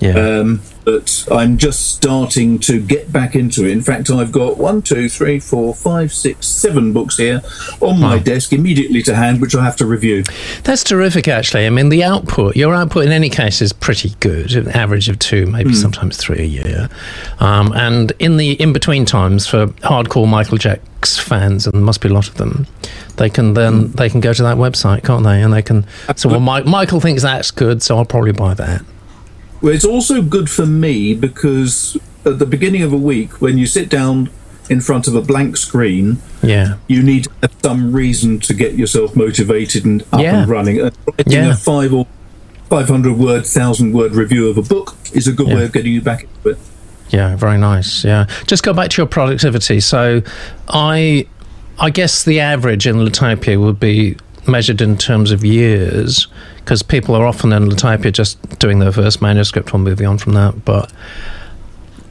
Yeah. Um, but I'm just starting to get back into it. In fact, I've got one, two, three, four, five, six, seven books here on my desk immediately to hand, which I have to review. That's terrific, actually. I mean, the output, your output in any case is pretty good, an average of two, maybe sometimes three a year. Um, and in the in between times, for hardcore Michael Jecks fans, and there must be a lot of them, they can then they can go to that website, can't they? And they can. So, well, Mike, Michael thinks that's good, so I'll probably buy that. Well, it's also good for me because at the beginning of a week, when you sit down in front of a blank screen, Yeah. you need some reason to get yourself motivated and up Yeah. and running. And writing Yeah. a five or five hundred word, thousand word review of a book is a good Yeah. way of getting you back into it. Yeah, very nice. Yeah, just go back to your productivity. So, I, I guess the average in Litopia would be measured in terms of years, because people are often in Litopia just doing their first manuscript or moving on from that. But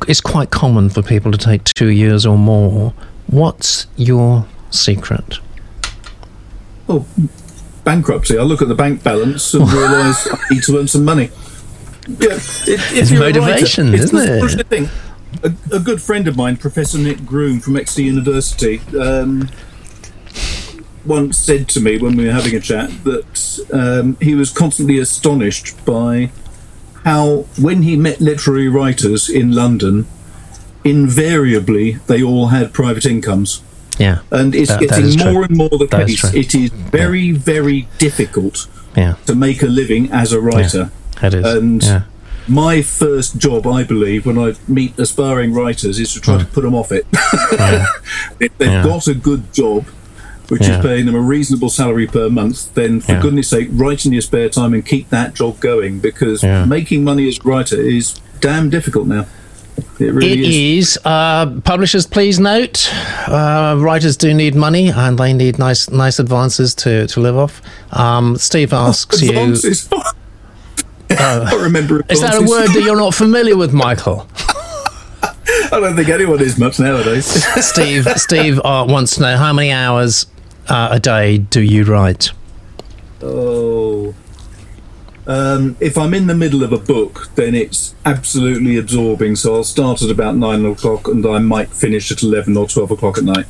it's quite common for people to take two years or more. What's your secret? Oh, bankruptcy. I look at the bank balance and realise I need to earn some money. Yeah, it, It's a writer, motivation, isn't the it? thing. A, a good friend of mine, Professor Nick Groom from Exeter University, um, once said to me when we were having a chat that um, he was constantly astonished by how, when he met literary writers in London, invariably they all had private incomes Yeah, and it's That- that getting true. more and more the That is case. true. It is very, very difficult yeah, to make a living as a writer. Yeah, it is. And yeah, my first job, I believe, when I meet aspiring writers, is to try to put them off it. if they've Yeah. got a good job, which Yeah. is paying them a reasonable salary per month, then for Yeah. goodness sake, write in your spare time and keep that job going because Yeah. making money as a writer is damn difficult now. It really It is. is. Uh, publishers, please note, uh, writers do need money and they need nice, nice advances to, to live off. Um, Steve asks you, Advances. I remember. is that a word that you're not familiar with, Michael? I don't think anyone is much nowadays. Steve, Steve uh, wants to know how many hours uh, a day do you write? oh. Um, if I'm in the middle of a book, then it's absolutely absorbing. So I'll start at about nine o'clock and I might finish at 11 or 12 o'clock at night.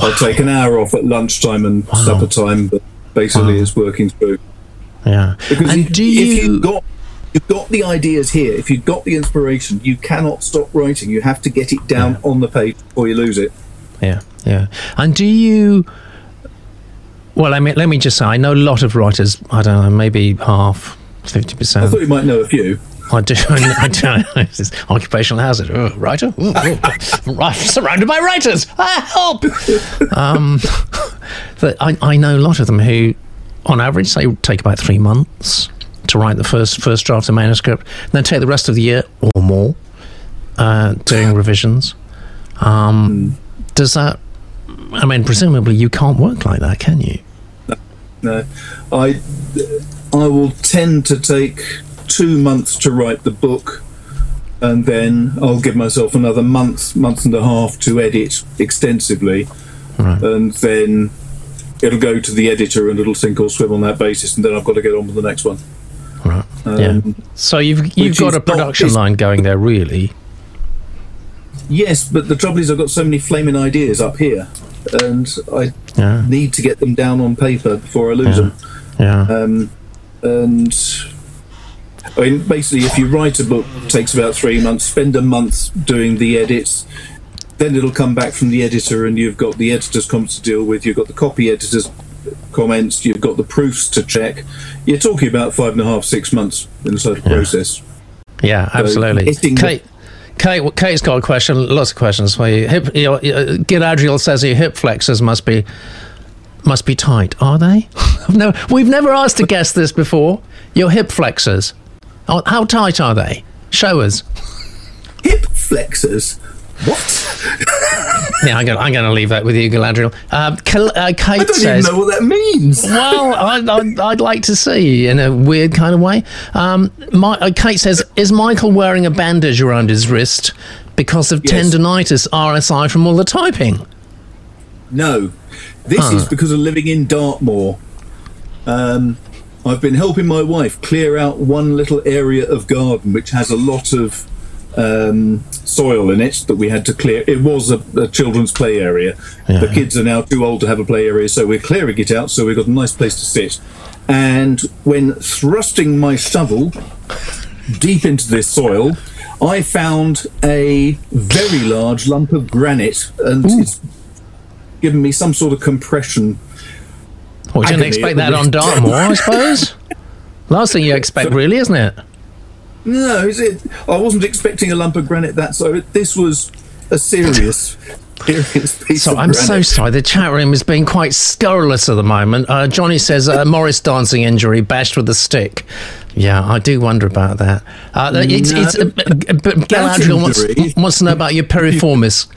I'll take an hour off at lunchtime and supper time, but basically it's working through. Yeah. Because and if, do if you? you've got you've got the ideas here, if you've got the inspiration, you cannot stop writing. You have to get it down on the page before you lose it. Yeah, yeah. And do you? Well, I mean, let me just say, I know a lot of writers. I don't know, maybe half, fifty percent. I thought you might know a few. I do. I do. Is occupational hazard. Oh, writer. Ooh, ooh. Surrounded by writers. Ah, help! um, but I, I know a lot of them who, on average, say take about three months to write the first first draft of the manuscript, and then take the rest of the year or more uh, doing revisions. Um, does that? I mean, presumably you can't work like that, can you? No, I I will tend to take two months to write the book, and then I'll give myself another month, month and a half to edit extensively, Right. and then it'll go to the editor and it'll sink or swim on that basis, and then I've got to get on with the next one. Right. Um, yeah. So you've you've got a production it's- line going there, really. Yes, but the trouble is, I've got so many flaming ideas up here, and I Yeah. need to get them down on paper before I lose Yeah. them. Yeah. Um, and I mean, basically, if you write a book, it takes about three months. Spend a month doing the edits. Then it'll come back from the editor, and you've got the editor's comments to deal with. You've got the copy editor's comments. You've got the proofs to check. You're talking about five and a half, six months in the total process. Yeah, absolutely. the- Kate, well, Kate's got a question. Lots of questions for you. Hip, you know, says your hip flexors must be must be tight. Are they? no, we've never asked a guest this before. Your hip flexors, how, how tight are they? Show us. Hip flexors. What? Yeah, I'm going. I'm to leave that with you, Galadriel. Uh, Kal- uh, Kate I don't says. even know what that means. well, I'd, I'd, I'd like to see in a weird kind of way. Um, my, uh, Kate says, "Is Michael wearing a bandage around his wrist because of Yes. tendonitis, RSI from all the typing?" No, this Huh. is because of living in Dartmoor. Um, I've been helping my wife clear out one little area of garden which has a lot of um, soil in it that we had to clear. It was a, a children's play area. The kids are now too old to have a play area, so we're clearing it out. So we've got a nice place to sit. And when thrusting my shovel deep into this soil, I found a very large lump of granite, and it's given me some sort of compression. Well, we didn't expect that on. Dartmoor, I suppose. Last thing you expect, really, isn't it? No, is it? I wasn't expecting a lump of granite that so. This was a serious, serious piece So I'm so sorry. The chat room is being quite scurrilous at the moment. Uh, Johnny says uh, Morris dancing injury, bashed with a stick. Yeah, I do wonder about that. Uh, it's, No, it's, uh, but Galadriel wants, wants to know about your piriformis.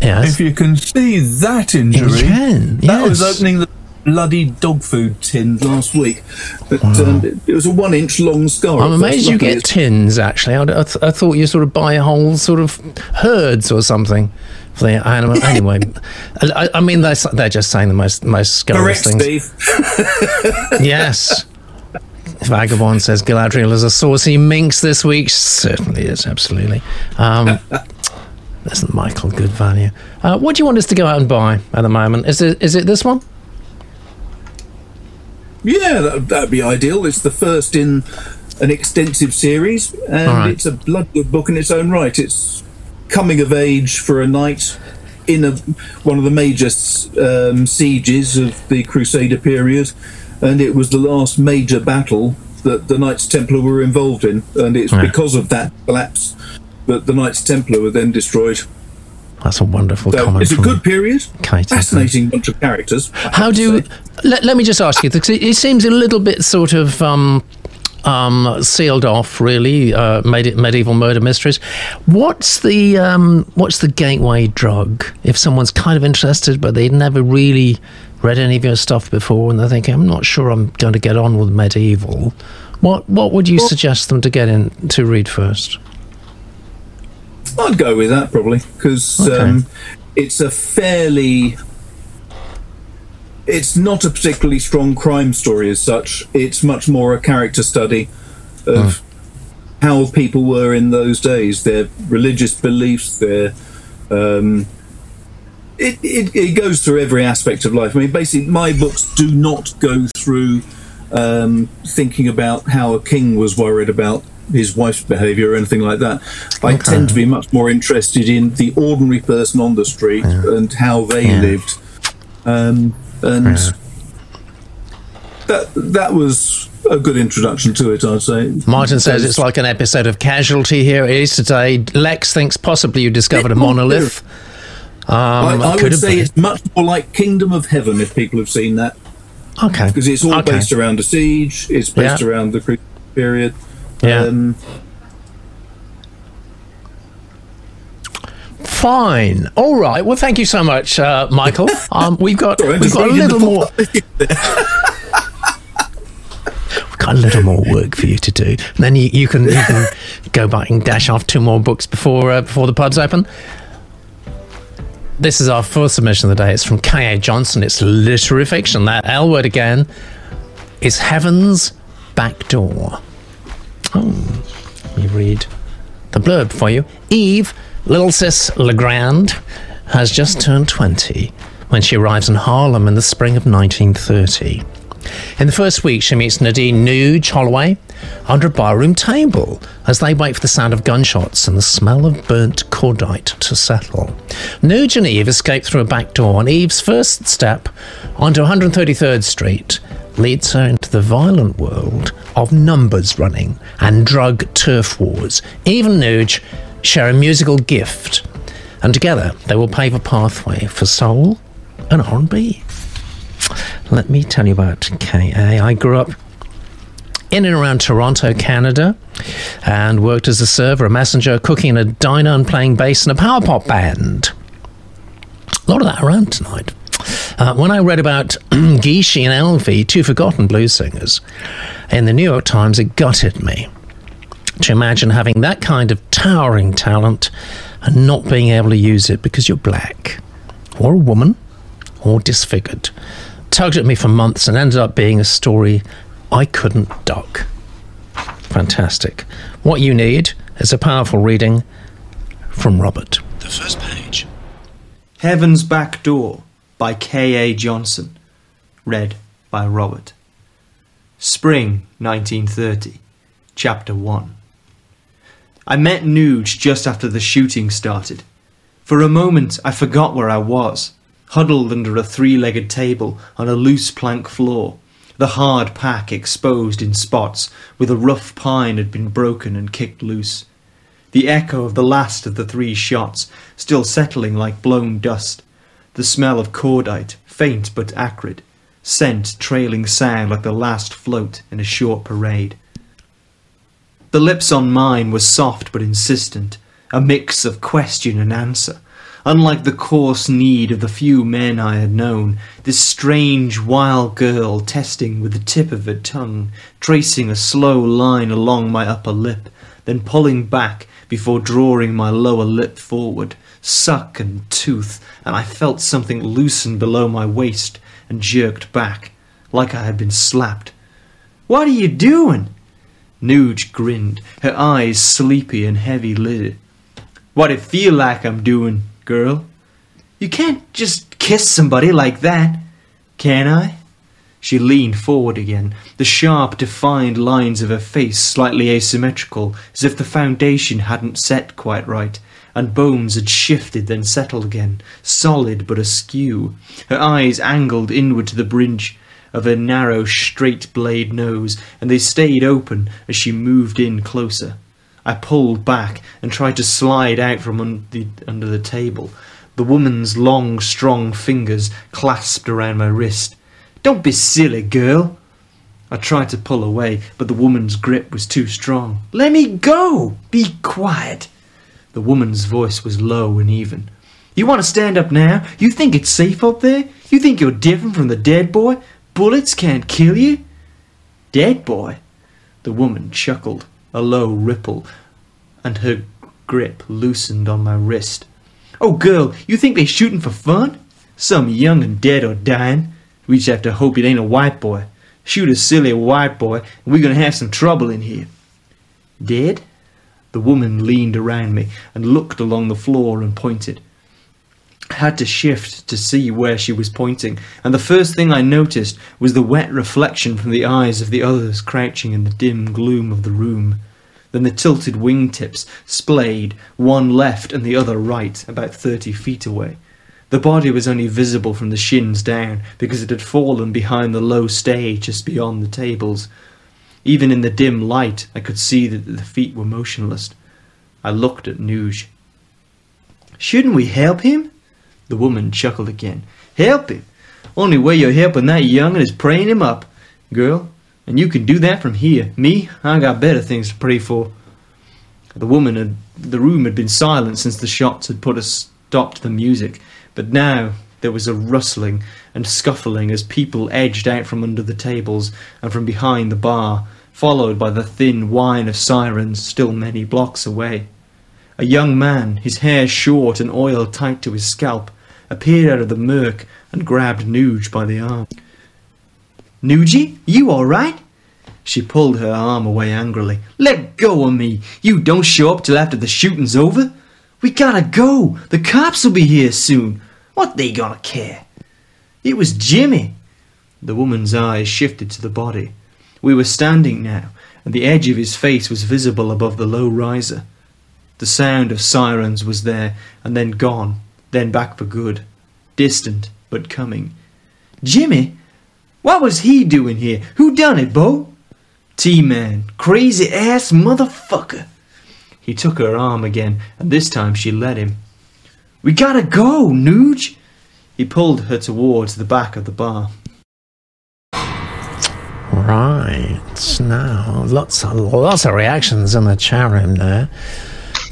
Yes. If you can see that injury, You can, that was opening the bloody dog food tin last week. But um, it, it was a one-inch long scar. I'm amazed you get tins. Actually, I, I, th- I thought you sort of buy whole sort of herds or something for the animal. Anyway, I, I mean they're, they're just saying the most most scurrilous things. Yes. Vagabond says Galadriel is a saucy minx this week. Certainly is, absolutely. Um, isn't Michael good value? Uh, what do you want us to go out and buy at the moment? Is it is it this one? Yeah, that, that'd be ideal. It's the first in an extensive series, and right. it's a blood good book in its own right. It's coming of age for a knight in a one of the major um, sieges of the Crusader period, and it was the last major battle that the Knights Templar were involved in, and it's Yeah. because of that collapse that the Knights Templar were then destroyed. That's a wonderful So comment. it's a good period. Kate. Fascinating bunch of characters. How do? Let, let me just ask you. It, it seems a little bit sort of um, um, sealed off, really. Uh, made medieval murder mysteries. What's the um, what's the gateway drug? If someone's kind of interested, but they've never really read any of your stuff before, and they're thinking, "I'm not sure I'm going to get on with medieval." What what would you suggest them to get in to read first? I'd go with that probably because Okay. um, it's a fairly. It's not a particularly strong crime story as such. It's much more a character study of how people were in those days, their religious beliefs, their. Um, it, it, it goes through every aspect of life. I mean, basically, my books do not go through um, thinking about how a king was worried about his wife's behaviour or anything like that. I tend to be much more interested in the ordinary person on the street and how they Yeah. lived. Um, and that that was a good introduction to it, I'd say. Martin says it's like an episode of Casualty. Here it is today. Lex thinks possibly you discovered a monolith. Um, I, I would say been. it's much more like Kingdom of Heaven if people have seen that. okay because it's all Okay. based around a siege. It's based Yeah. around the period. Yeah. Um, Fine. All right. Well, thank you so much, uh, Michael. Um, we've got we've got a little more. We've got a little more work for you to do. And then you, you can you can go back and dash off two more books before uh, before the pubs open. This is our first submission of the day. It's from K.A. Johnson. It's literary fiction. That L word again is Heaven's Back Door. Oh, let me read the blurb for you. Eve, little sis Legrand, has just turned 20 when she arrives in Harlem in the spring of 1930. In the first week, she meets Nadine Nuge Holloway under a barroom table as they wait for the sound of gunshots and the smell of burnt cordite to settle. Nuge and Eve escape through a back door, and Eve's first step onto 133rd Street leads her into the violent world of numbers running and drug turf wars. Eve and Nuge share a musical gift, and together they will pave a pathway for soul and R&B. Let me tell you about KA. I grew up in and around Toronto, Canada, and worked as a server, a messenger, cooking in a diner, and playing bass in a power pop band. A lot of that around tonight. Uh, when I read about Gishi and Elvie, two forgotten blues singers, in the New York Times, it gutted me to imagine having that kind of towering talent and not being able to use it because you're black, or a woman, or disfigured. Tugged at me for months and ended up being a story I couldn't duck. Fantastic. What you need is a powerful reading from Robert. The first page. Heaven's Back Door by K.A. Johnson. Read by Robert. Spring 1930. Chapter 1. I met Nuge just after the shooting started. For a moment I forgot where I was, huddled under a three legged table on a loose plank floor, the hard pack exposed in spots where the rough pine had been broken and kicked loose. The echo of the last of the three shots still settling like blown dust, the smell of cordite, faint but acrid, scent trailing sound like the last float in a short parade. The lips on mine were soft but insistent, a mix of question and answer. Unlike the coarse need of the few men I had known, this strange, wild girl testing with the tip of her tongue, tracing a slow line along my upper lip, then pulling back before drawing my lower lip forward, suck and tooth, and I felt something loosen below my waist and jerked back, like I had been slapped. What are you doing? Nuge grinned, her eyes sleepy and heavy lidded. What it feel like I'm doing, girl? You can't just kiss somebody like that, can I? She leaned forward again, the sharp, defined lines of her face slightly asymmetrical, as if the foundation hadn't set quite right, and bones had shifted then settled again, solid but askew, her eyes angled inward to the bridge of her narrow, straight blade nose, and they stayed open as she moved in closer. I pulled back and tried to slide out from un- the, under the table. The woman's long, strong fingers clasped around my wrist. Don't be silly, girl. I tried to pull away, but the woman's grip was too strong. Let me go! Be quiet! The woman's voice was low and even. You want to stand up now? You think it's safe up there? You think you're different from the dead boy? Bullets can't kill you? Dead boy? The woman chuckled, a low ripple, and her grip loosened on my wrist. Oh, girl, you think they're shooting for fun? Some young and dead or dying. We just have to hope it ain't a white boy. Shoot a silly white boy, and we're gonna have some trouble in here. Dead? The woman leaned around me and looked along the floor and pointed. I had to shift to see where she was pointing, and the first thing I noticed was the wet reflection from the eyes of the others crouching in the dim gloom of the room. Then the tilted wingtips splayed, one left and the other right, about thirty feet away. The body was only visible from the shins down because it had fallen behind the low stage just beyond the tables. Even in the dim light, I could see that the feet were motionless. I looked at Nuge. Shouldn't we help him? The woman chuckled again. Help him? Only way you're helping that young'un is praying him up. Girl, And you can do that from here. Me, I got better things to pray for. The woman had, the room had been silent since the shots had put a stop to the music, but now there was a rustling and scuffling as people edged out from under the tables and from behind the bar, followed by the thin whine of sirens still many blocks away. A young man, his hair short and oil tight to his scalp, appeared out of the murk and grabbed Nuge by the arm. Nugie, you all right? She pulled her arm away angrily. Let go of me! You don't show up till after the shooting's over. We gotta go. The cops will be here soon. What they gonna care? It was Jimmy. The woman's eyes shifted to the body. We were standing now, and the edge of his face was visible above the low riser. The sound of sirens was there, and then gone, then back for good. Distant, but coming. Jimmy? What was he doing here? Who done it, Bo? T-Man. Crazy ass motherfucker. He took her arm again, and this time she let him. We gotta go, Nuge. He pulled her towards the back of the bar. Right now, lots of lots of reactions in the chat room there.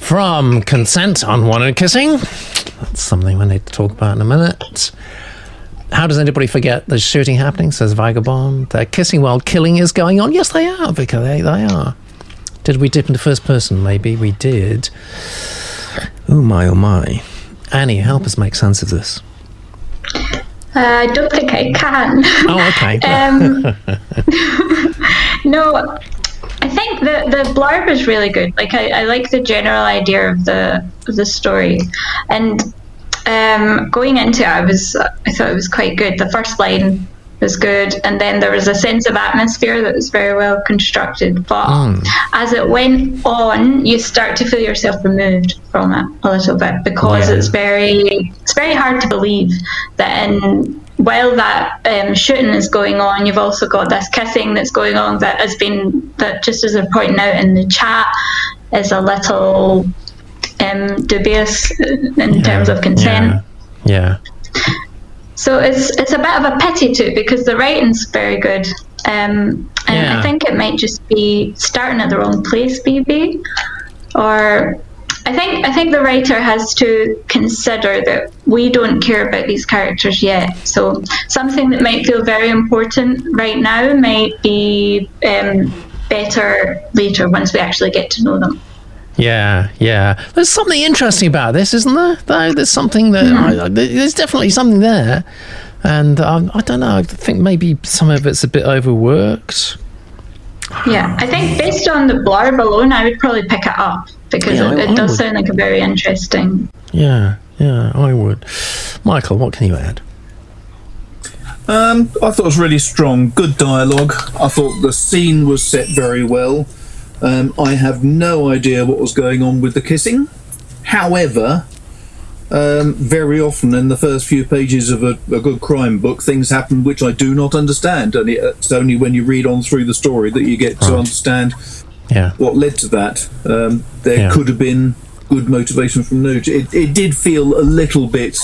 From consent unwanted kissing, that's something we need to talk about in a minute. How does anybody forget there's shooting happening? Says Vagabond. They're kissing while killing is going on. Yes, they are, because they, they are. Did we dip into first person? Maybe we did. Oh my, oh my. Annie, help us make sense of this. Uh, I don't think I can. Oh, okay. um, no, I think the the blurb is really good. Like I, I like the general idea of the of the story, and um, going into it, I was I thought it was quite good. The first line was good, and then there was a sense of atmosphere that was very well constructed. But Mm. as it went on, you start to feel yourself removed from it a little bit because Yeah. it's very it's very hard to believe that in while that um, shooting is going on, you've also got this kissing that's going on that has been that just as they're pointing out in the chat is a little um, dubious in terms of consent. Yeah. So it's it's a bit of a pity too because the writing's very good, um, and Yeah. I think it might just be starting at the wrong place, maybe, or I think I think the writer has to consider that we don't care about these characters yet. So something that might feel very important right now might be um, better later once we actually get to know them. Yeah, yeah. There's something interesting about this, isn't there? Though there's something that I, I- there's definitely something there, and um, I don't know. I think maybe some of it's a bit overworked. Yeah, I think based on the blurb alone, I would probably pick it up because Yeah, it, I- it I does would. sound like a very interesting. Yeah, yeah. I would. Michael, what can you add? Um, I thought it was really strong. Good dialogue. I thought the scene was set very well. Um, I have no idea what was going on with the kissing. However, um, very often in the first few pages of a, a good crime book, things happen which I do not understand, and it's only when you read on through the story that you get to Right. understand Yeah, what led to that. Um, there Yeah. could have been good motivation from Nuge. It, it did feel a little bit,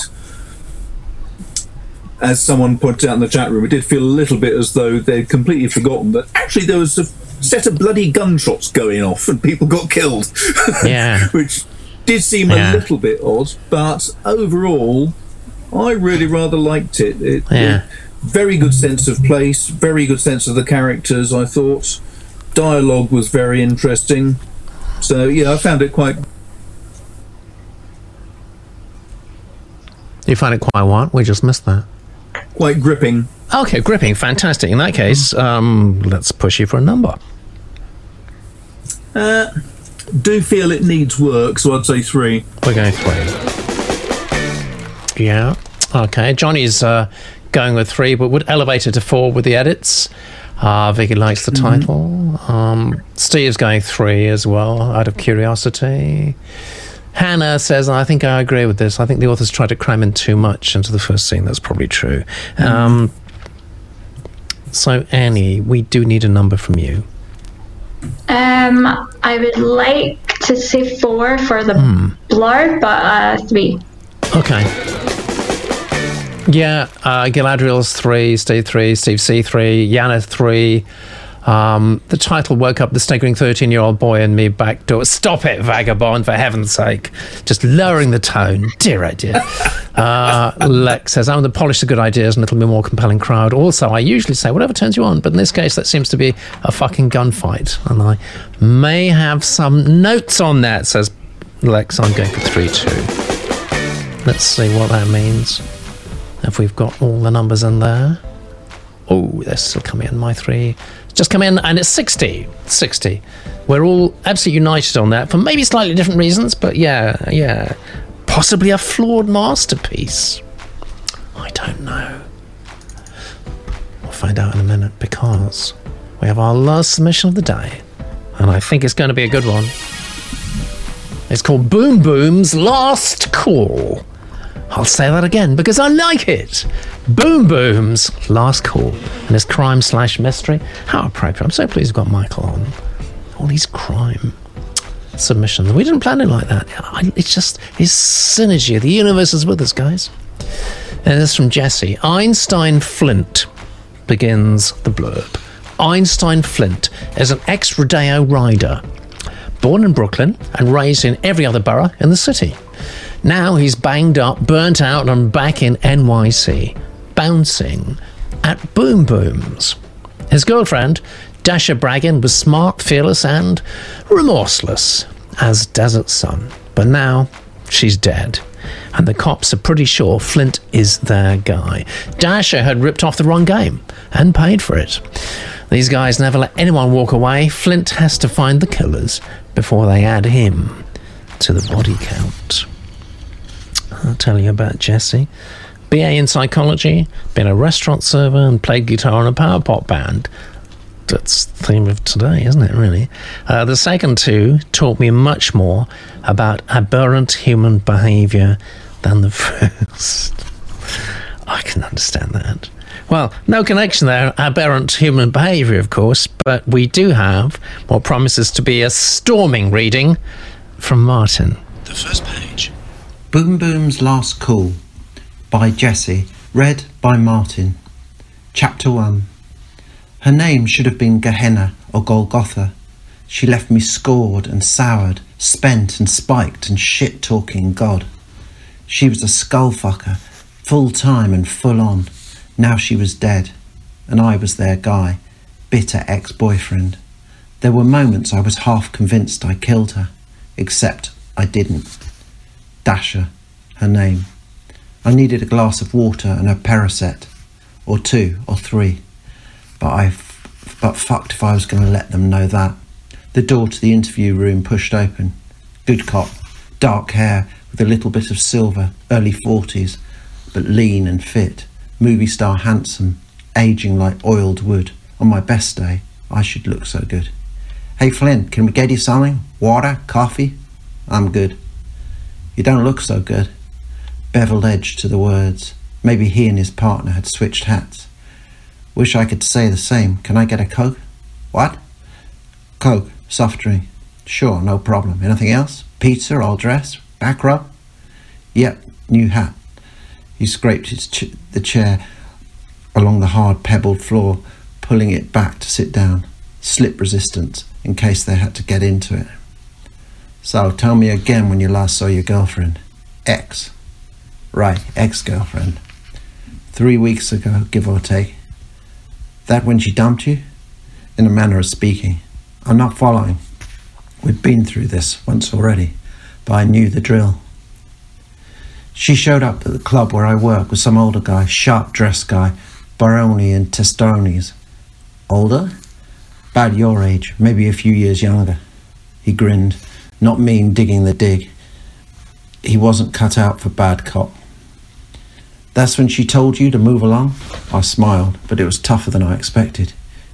as someone pointed out in the chat room, it did feel a little bit as though they'd completely forgotten that actually there was a set of bloody gunshots going off and people got killed. Yeah. Which did seem Yeah. a little bit odd, but overall, I really rather liked it. it Yeah. it- very good sense of place, very good sense of the characters, I thought. Dialogue was very interesting. So, yeah, I found it quite you find it quite what? We just missed that. Quite gripping. Okay, gripping, fantastic. In that case, um, let's push you for a number. Uh, do feel it needs work, so I'd say three. We're going three. Yeah. Okay. Johnny's uh, going with three, but would elevate it to four with the edits. Uh, Vicky likes the title. Um, Steve's going three as well, out of curiosity. Hannah says, I think I agree with this. I think the authors tried to cram in too much into the first scene. That's probably true. Um, so, Annie, we do need a number from you. Um, I would like to say four for the Hmm. blurb, but uh, three. Okay. Yeah, uh, Galadriel's three, Steve three, Steve C three, Yana three, Um, the title woke up the staggering 13 year old boy in me back door. Stop it, vagabond, for heaven's sake. Just lowering the tone. Dear, oh dear. Uh, Lex says, I'm the polish the good ideas and little bit more compelling crowd. Also, I usually say whatever turns you on, but in this case, that seems to be a fucking gunfight. And I may have some notes on that, says Lex. I'm going for 3 2. Let's see what that means. If we've got all the numbers in there. Oh, they're still coming in. My three just come in and it's 60. 60. We're all absolutely united on that for maybe slightly different reasons, but yeah, yeah. Possibly a flawed masterpiece. I don't know. We'll find out in a minute because we have our last submission of the day, and I think it's going to be a good one. It's called Boom Boom's Last Call. I'll say that again because I like it. Boom Boom's last call and his crime slash mystery. How appropriate. I'm so pleased we've got Michael on. All these crime submissions. We didn't plan it like that. It's just his synergy. The universe is with us, guys. And this from Jesse. Einstein Flint begins the blurb. Einstein Flint is an ex Rodeo rider, born in Brooklyn and raised in every other borough in the city. Now he's banged up, burnt out, and back in NYC, bouncing at Boom Booms. His girlfriend, Dasha Braggin, was smart, fearless, and remorseless as Desert Sun. But now she's dead. And the cops are pretty sure Flint is their guy. Dasha had ripped off the wrong game and paid for it. These guys never let anyone walk away. Flint has to find the killers before they add him to the body count. I'll tell you about Jesse. BA in psychology, been a restaurant server, and played guitar in a power pop band. That's the theme of today, isn't it, really? Uh, the second two taught me much more about aberrant human behaviour than the first. I can understand that. Well, no connection there, aberrant human behaviour, of course, but we do have what promises to be a storming reading from Martin. The first page. Boom Boom's Last Call by Jesse, read by Martin. Chapter 1 Her name should have been Gehenna or Golgotha. She left me scored and soured, spent and spiked and shit talking God. She was a skullfucker, full time and full on. Now she was dead, and I was their guy, bitter ex boyfriend. There were moments I was half convinced I killed her, except I didn't. Dasher, her name. I needed a glass of water and a Percocet, or two, or three. But I, but fucked if I was going to let them know that. The door to the interview room pushed open. Good cop, dark hair with a little bit of silver, early forties, but lean and fit. Movie star handsome, aging like oiled wood. On my best day, I should look so good. Hey Flint, can we get you something? Water? Coffee? I'm good. You don't look so good. Beveled edge to the words. Maybe he and his partner had switched hats. Wish I could say the same. Can I get a Coke? What? Coke, soft drink. Sure, no problem. Anything else? Pizza, all dress, back rub? Yep, new hat. He scraped his ch- the chair along the hard pebbled floor, pulling it back to sit down. Slip resistance in case they had to get into it. So tell me again when you last saw your girlfriend. Ex. Right, ex girlfriend. Three weeks ago, give or take. That when she dumped you? In a manner of speaking. I'm not following. We've been through this once already, but I knew the drill. She showed up at the club where I work with some older guy, sharp dressed guy, Brioni and Testonis. Older? About your age, maybe a few years younger. He grinned not mean digging the dig. He wasn't cut out for bad cop. That's when she told you to move along? I smiled, but it was tougher than I expected.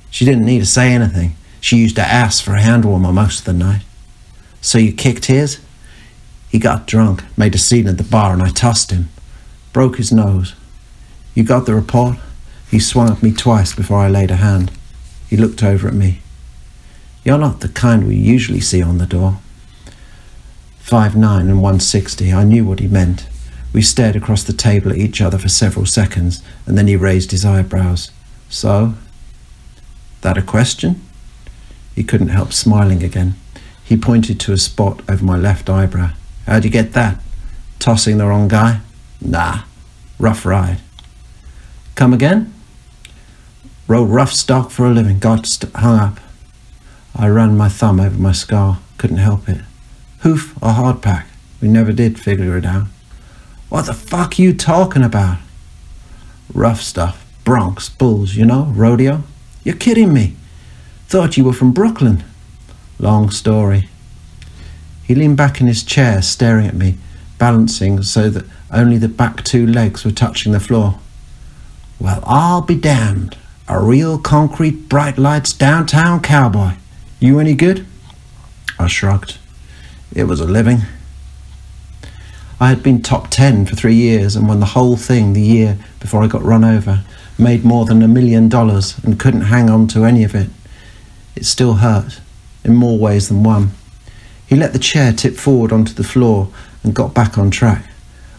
She didn't need to say anything. She used her ass for a hand warmer most of the night. So you kicked his? He got drunk, made a scene at the bar, and I tossed him. Broke his nose. You got the report? He swung at me twice before I laid a hand. He looked over at me. You're not the kind we usually see on the door. Five nine and 160. I knew what he meant. We stared across the table at each other for several seconds, and then he raised his eyebrows. So? That a question? He couldn't help smiling again. He pointed to a spot over my left eyebrow. How'd you get that? Tossing the wrong guy? Nah, rough ride. Come again? Rode rough stock for a living, got hung up. I ran my thumb over my scar, couldn't help it. Hoof or hardpack? We never did figure it out. What the fuck are you talking about? Rough stuff. Broncs, bulls, you know, rodeo. You're kidding me. Thought you were from Brooklyn. Long story. He leaned back in his chair, staring at me, balancing so that only the back two legs were touching the floor. Well, I'll be damned. A real concrete bright lights downtown cowboy. You any good? I shrugged. It was a living. I had been top 10 for three years and won the whole thing the year before I got run over, made more than a million dollars and couldn't hang on to any of it. It still hurt, in more ways than one. He let the chair tip forward onto the floor and got back on track.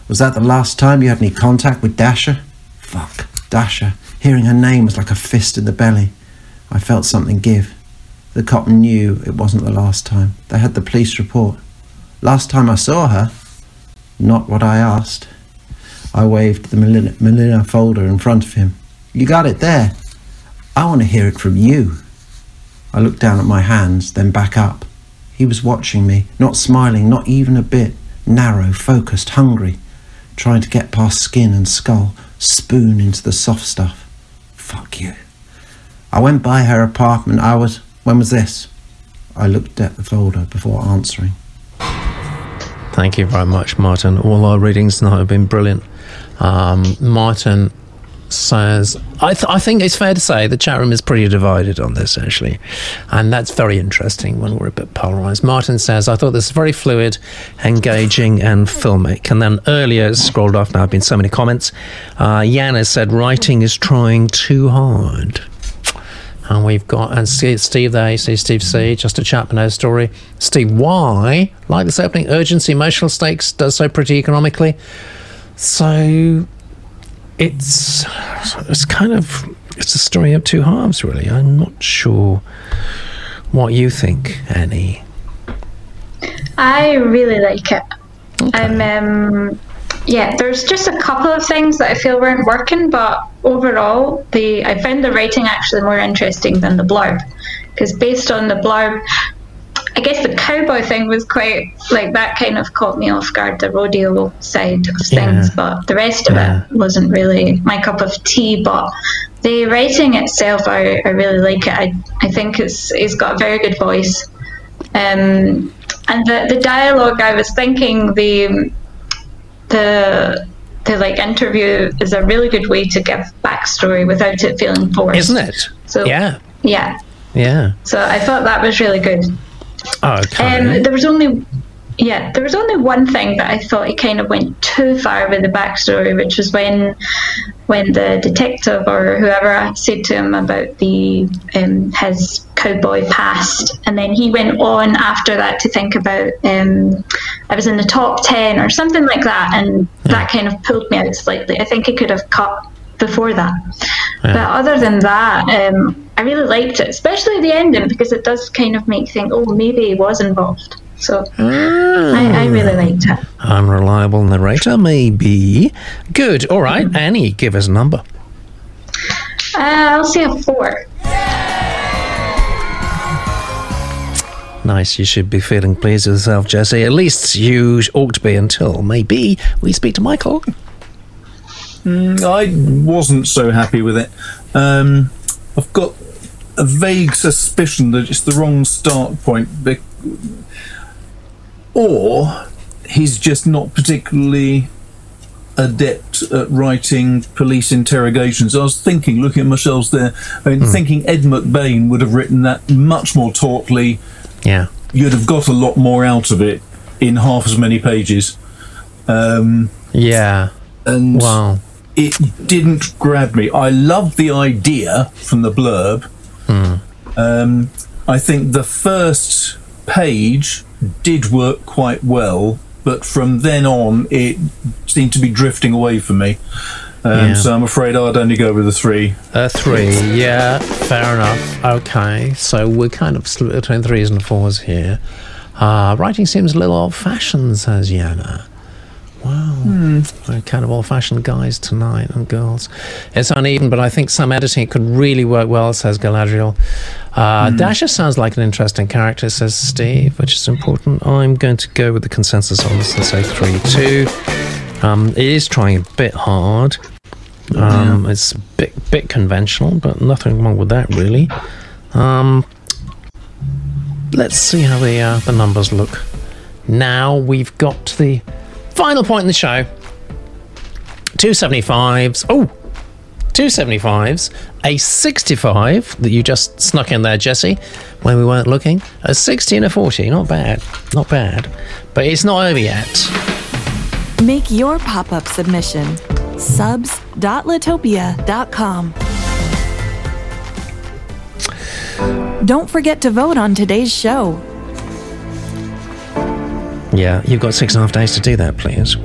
Was that the last time you had any contact with Dasher? Fuck, Dasher. Hearing her name was like a fist in the belly. I felt something give. The cop knew it wasn't the last time. They had the police report. Last time I saw her, not what I asked. I waved the manila, folder in front of him. You got it there. I want to hear it from you. I looked down at my hands, then back up. He was watching me, not smiling, not even a bit, narrow, focused, hungry, trying to get past skin and skull, spoon into the soft stuff. Fuck you. I went by her apartment. I was. When was this? I looked at the folder before answering. Thank you very much, Martin. All our readings tonight have been brilliant. Um, Martin says, I, th- I think it's fair to say the chat room is pretty divided on this, actually. And that's very interesting when we're a bit polarized. Martin says, I thought this was very fluid, engaging, and filmic. And then earlier, scrolled off now, have been so many comments. Uh, Yana said, writing is trying too hard. And we've got, and Steve there, you see Steve C, just a chap Chapman story. Steve Y, like this opening, urgency, emotional stakes, does so pretty economically. So it's it's kind of it's a story of two halves, really. I'm not sure what you think, Annie. I really like it. Okay. I'm um, yeah, there's just a couple of things that I feel weren't working, but overall, the I found the writing actually more interesting than the blurb, because based on the blurb, I guess the cowboy thing was quite like that. Kind of caught me off guard, the rodeo side of things, yeah. but the rest of yeah. it wasn't really my cup of tea. But the writing itself, I, I really like it. I, I think it's it's got a very good voice. Um, and the, the dialogue, I was thinking the the the like interview is a really good way to give backstory without it feeling forced. Isn't it? So yeah, yeah, yeah. So I thought that was really good. Oh, okay. Um, there was only yeah, there was only one thing that I thought it kind of went too far with the backstory, which was when when the detective or whoever said to him about the um, his cowboy past, and then he went on after that to think about um, I was in the top ten or something like that, and yeah. that kind of pulled me out slightly. I think he could have cut before that, yeah. but other than that. Um, I really liked it, especially the ending because it does kind of make you think, oh, maybe he was involved. So I, I, really liked it. Unreliable narrator, maybe. Good. All right, mm-hmm. Annie, give us a number. Uh, I'll say a four. Nice. You should be feeling pleased with yourself, Jesse. At least you ought to be until maybe we speak to Michael. Mm, I wasn't so happy with it. Um, I've got a vague suspicion that it's the wrong start point or he's just not particularly adept at writing police interrogations. I was thinking, looking at my shelves there, I mean, mm. thinking Ed McBain would have written that much more tautly. Yeah. You'd have got a lot more out of it in half as many pages. Um, yeah. And wow. it didn't grab me. I love the idea from the blurb. Mm. Um, I think the first page did work quite well, but from then on, it seemed to be drifting away from me. Um, Yeah. So I'm afraid I'd only go with a three. A three, yeah, fair enough. Okay, so we're kind of split between threes and fours here. Uh, writing seems a little old fashioned, says Yana. Wow, we're kind of old fashioned guys tonight and girls. It's uneven, but I think some editing could really work well, says Galadriel. Uh, Dasher sounds like an interesting character, says Steve, which is important. I'm going to go with the consensus on this and say 3 2. Um, it is trying a bit hard. Um, It's a bit, bit conventional, but nothing wrong with that, really. Um, let's see how the, uh, the numbers look. Now we've got the final point in the show. 275s. Oh, 275s. A 65 that you just snuck in there, Jesse, when we weren't looking. A 60 and a 40. Not bad. Not bad. But it's not over yet. Make your pop up submission. Subs.litopia.com. Don't forget to vote on today's show. Yeah, you've got six and a half days to do that, please.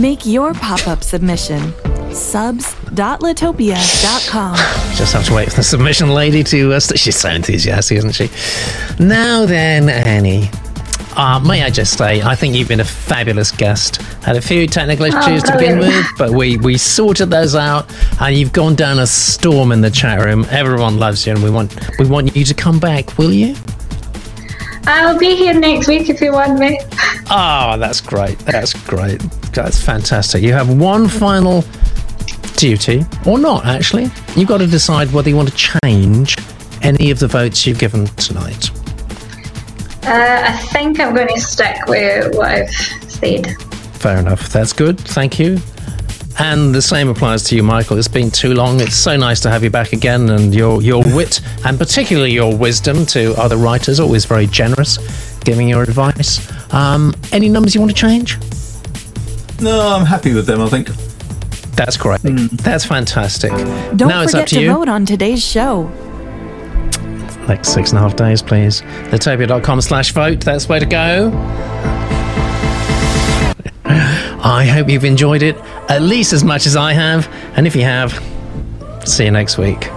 Make your pop up submission. Subs.litopia.com. Just have to wait for the submission lady to. Uh, she's so enthusiastic, isn't she? Now then, Annie. Uh, may I just say, I think you've been a fabulous guest. Had a few technical issues to begin with, but we, we sorted those out, and you've gone down a storm in the chat room. Everyone loves you, and we want we want you to come back. Will you? I'll be here next week if you want me. Oh, that's great. That's great. That's fantastic. You have one final duty, or not, actually. You've got to decide whether you want to change any of the votes you've given tonight. Uh, I think I'm going to stick with what I've said. Fair enough. That's good. Thank you. And the same applies to you, Michael. It's been too long. It's so nice to have you back again, and your your wit and particularly your wisdom to other writers, always very generous, giving your advice. Um, any numbers you want to change? No, I'm happy with them. I think. That's great. That's fantastic. Don't now it's up forget to to you. vote on today's show. Like six and a half days, please. Litopia.com slash vote. That's where to go. I hope you've enjoyed it at least as much as I have. And if you have, see you next week.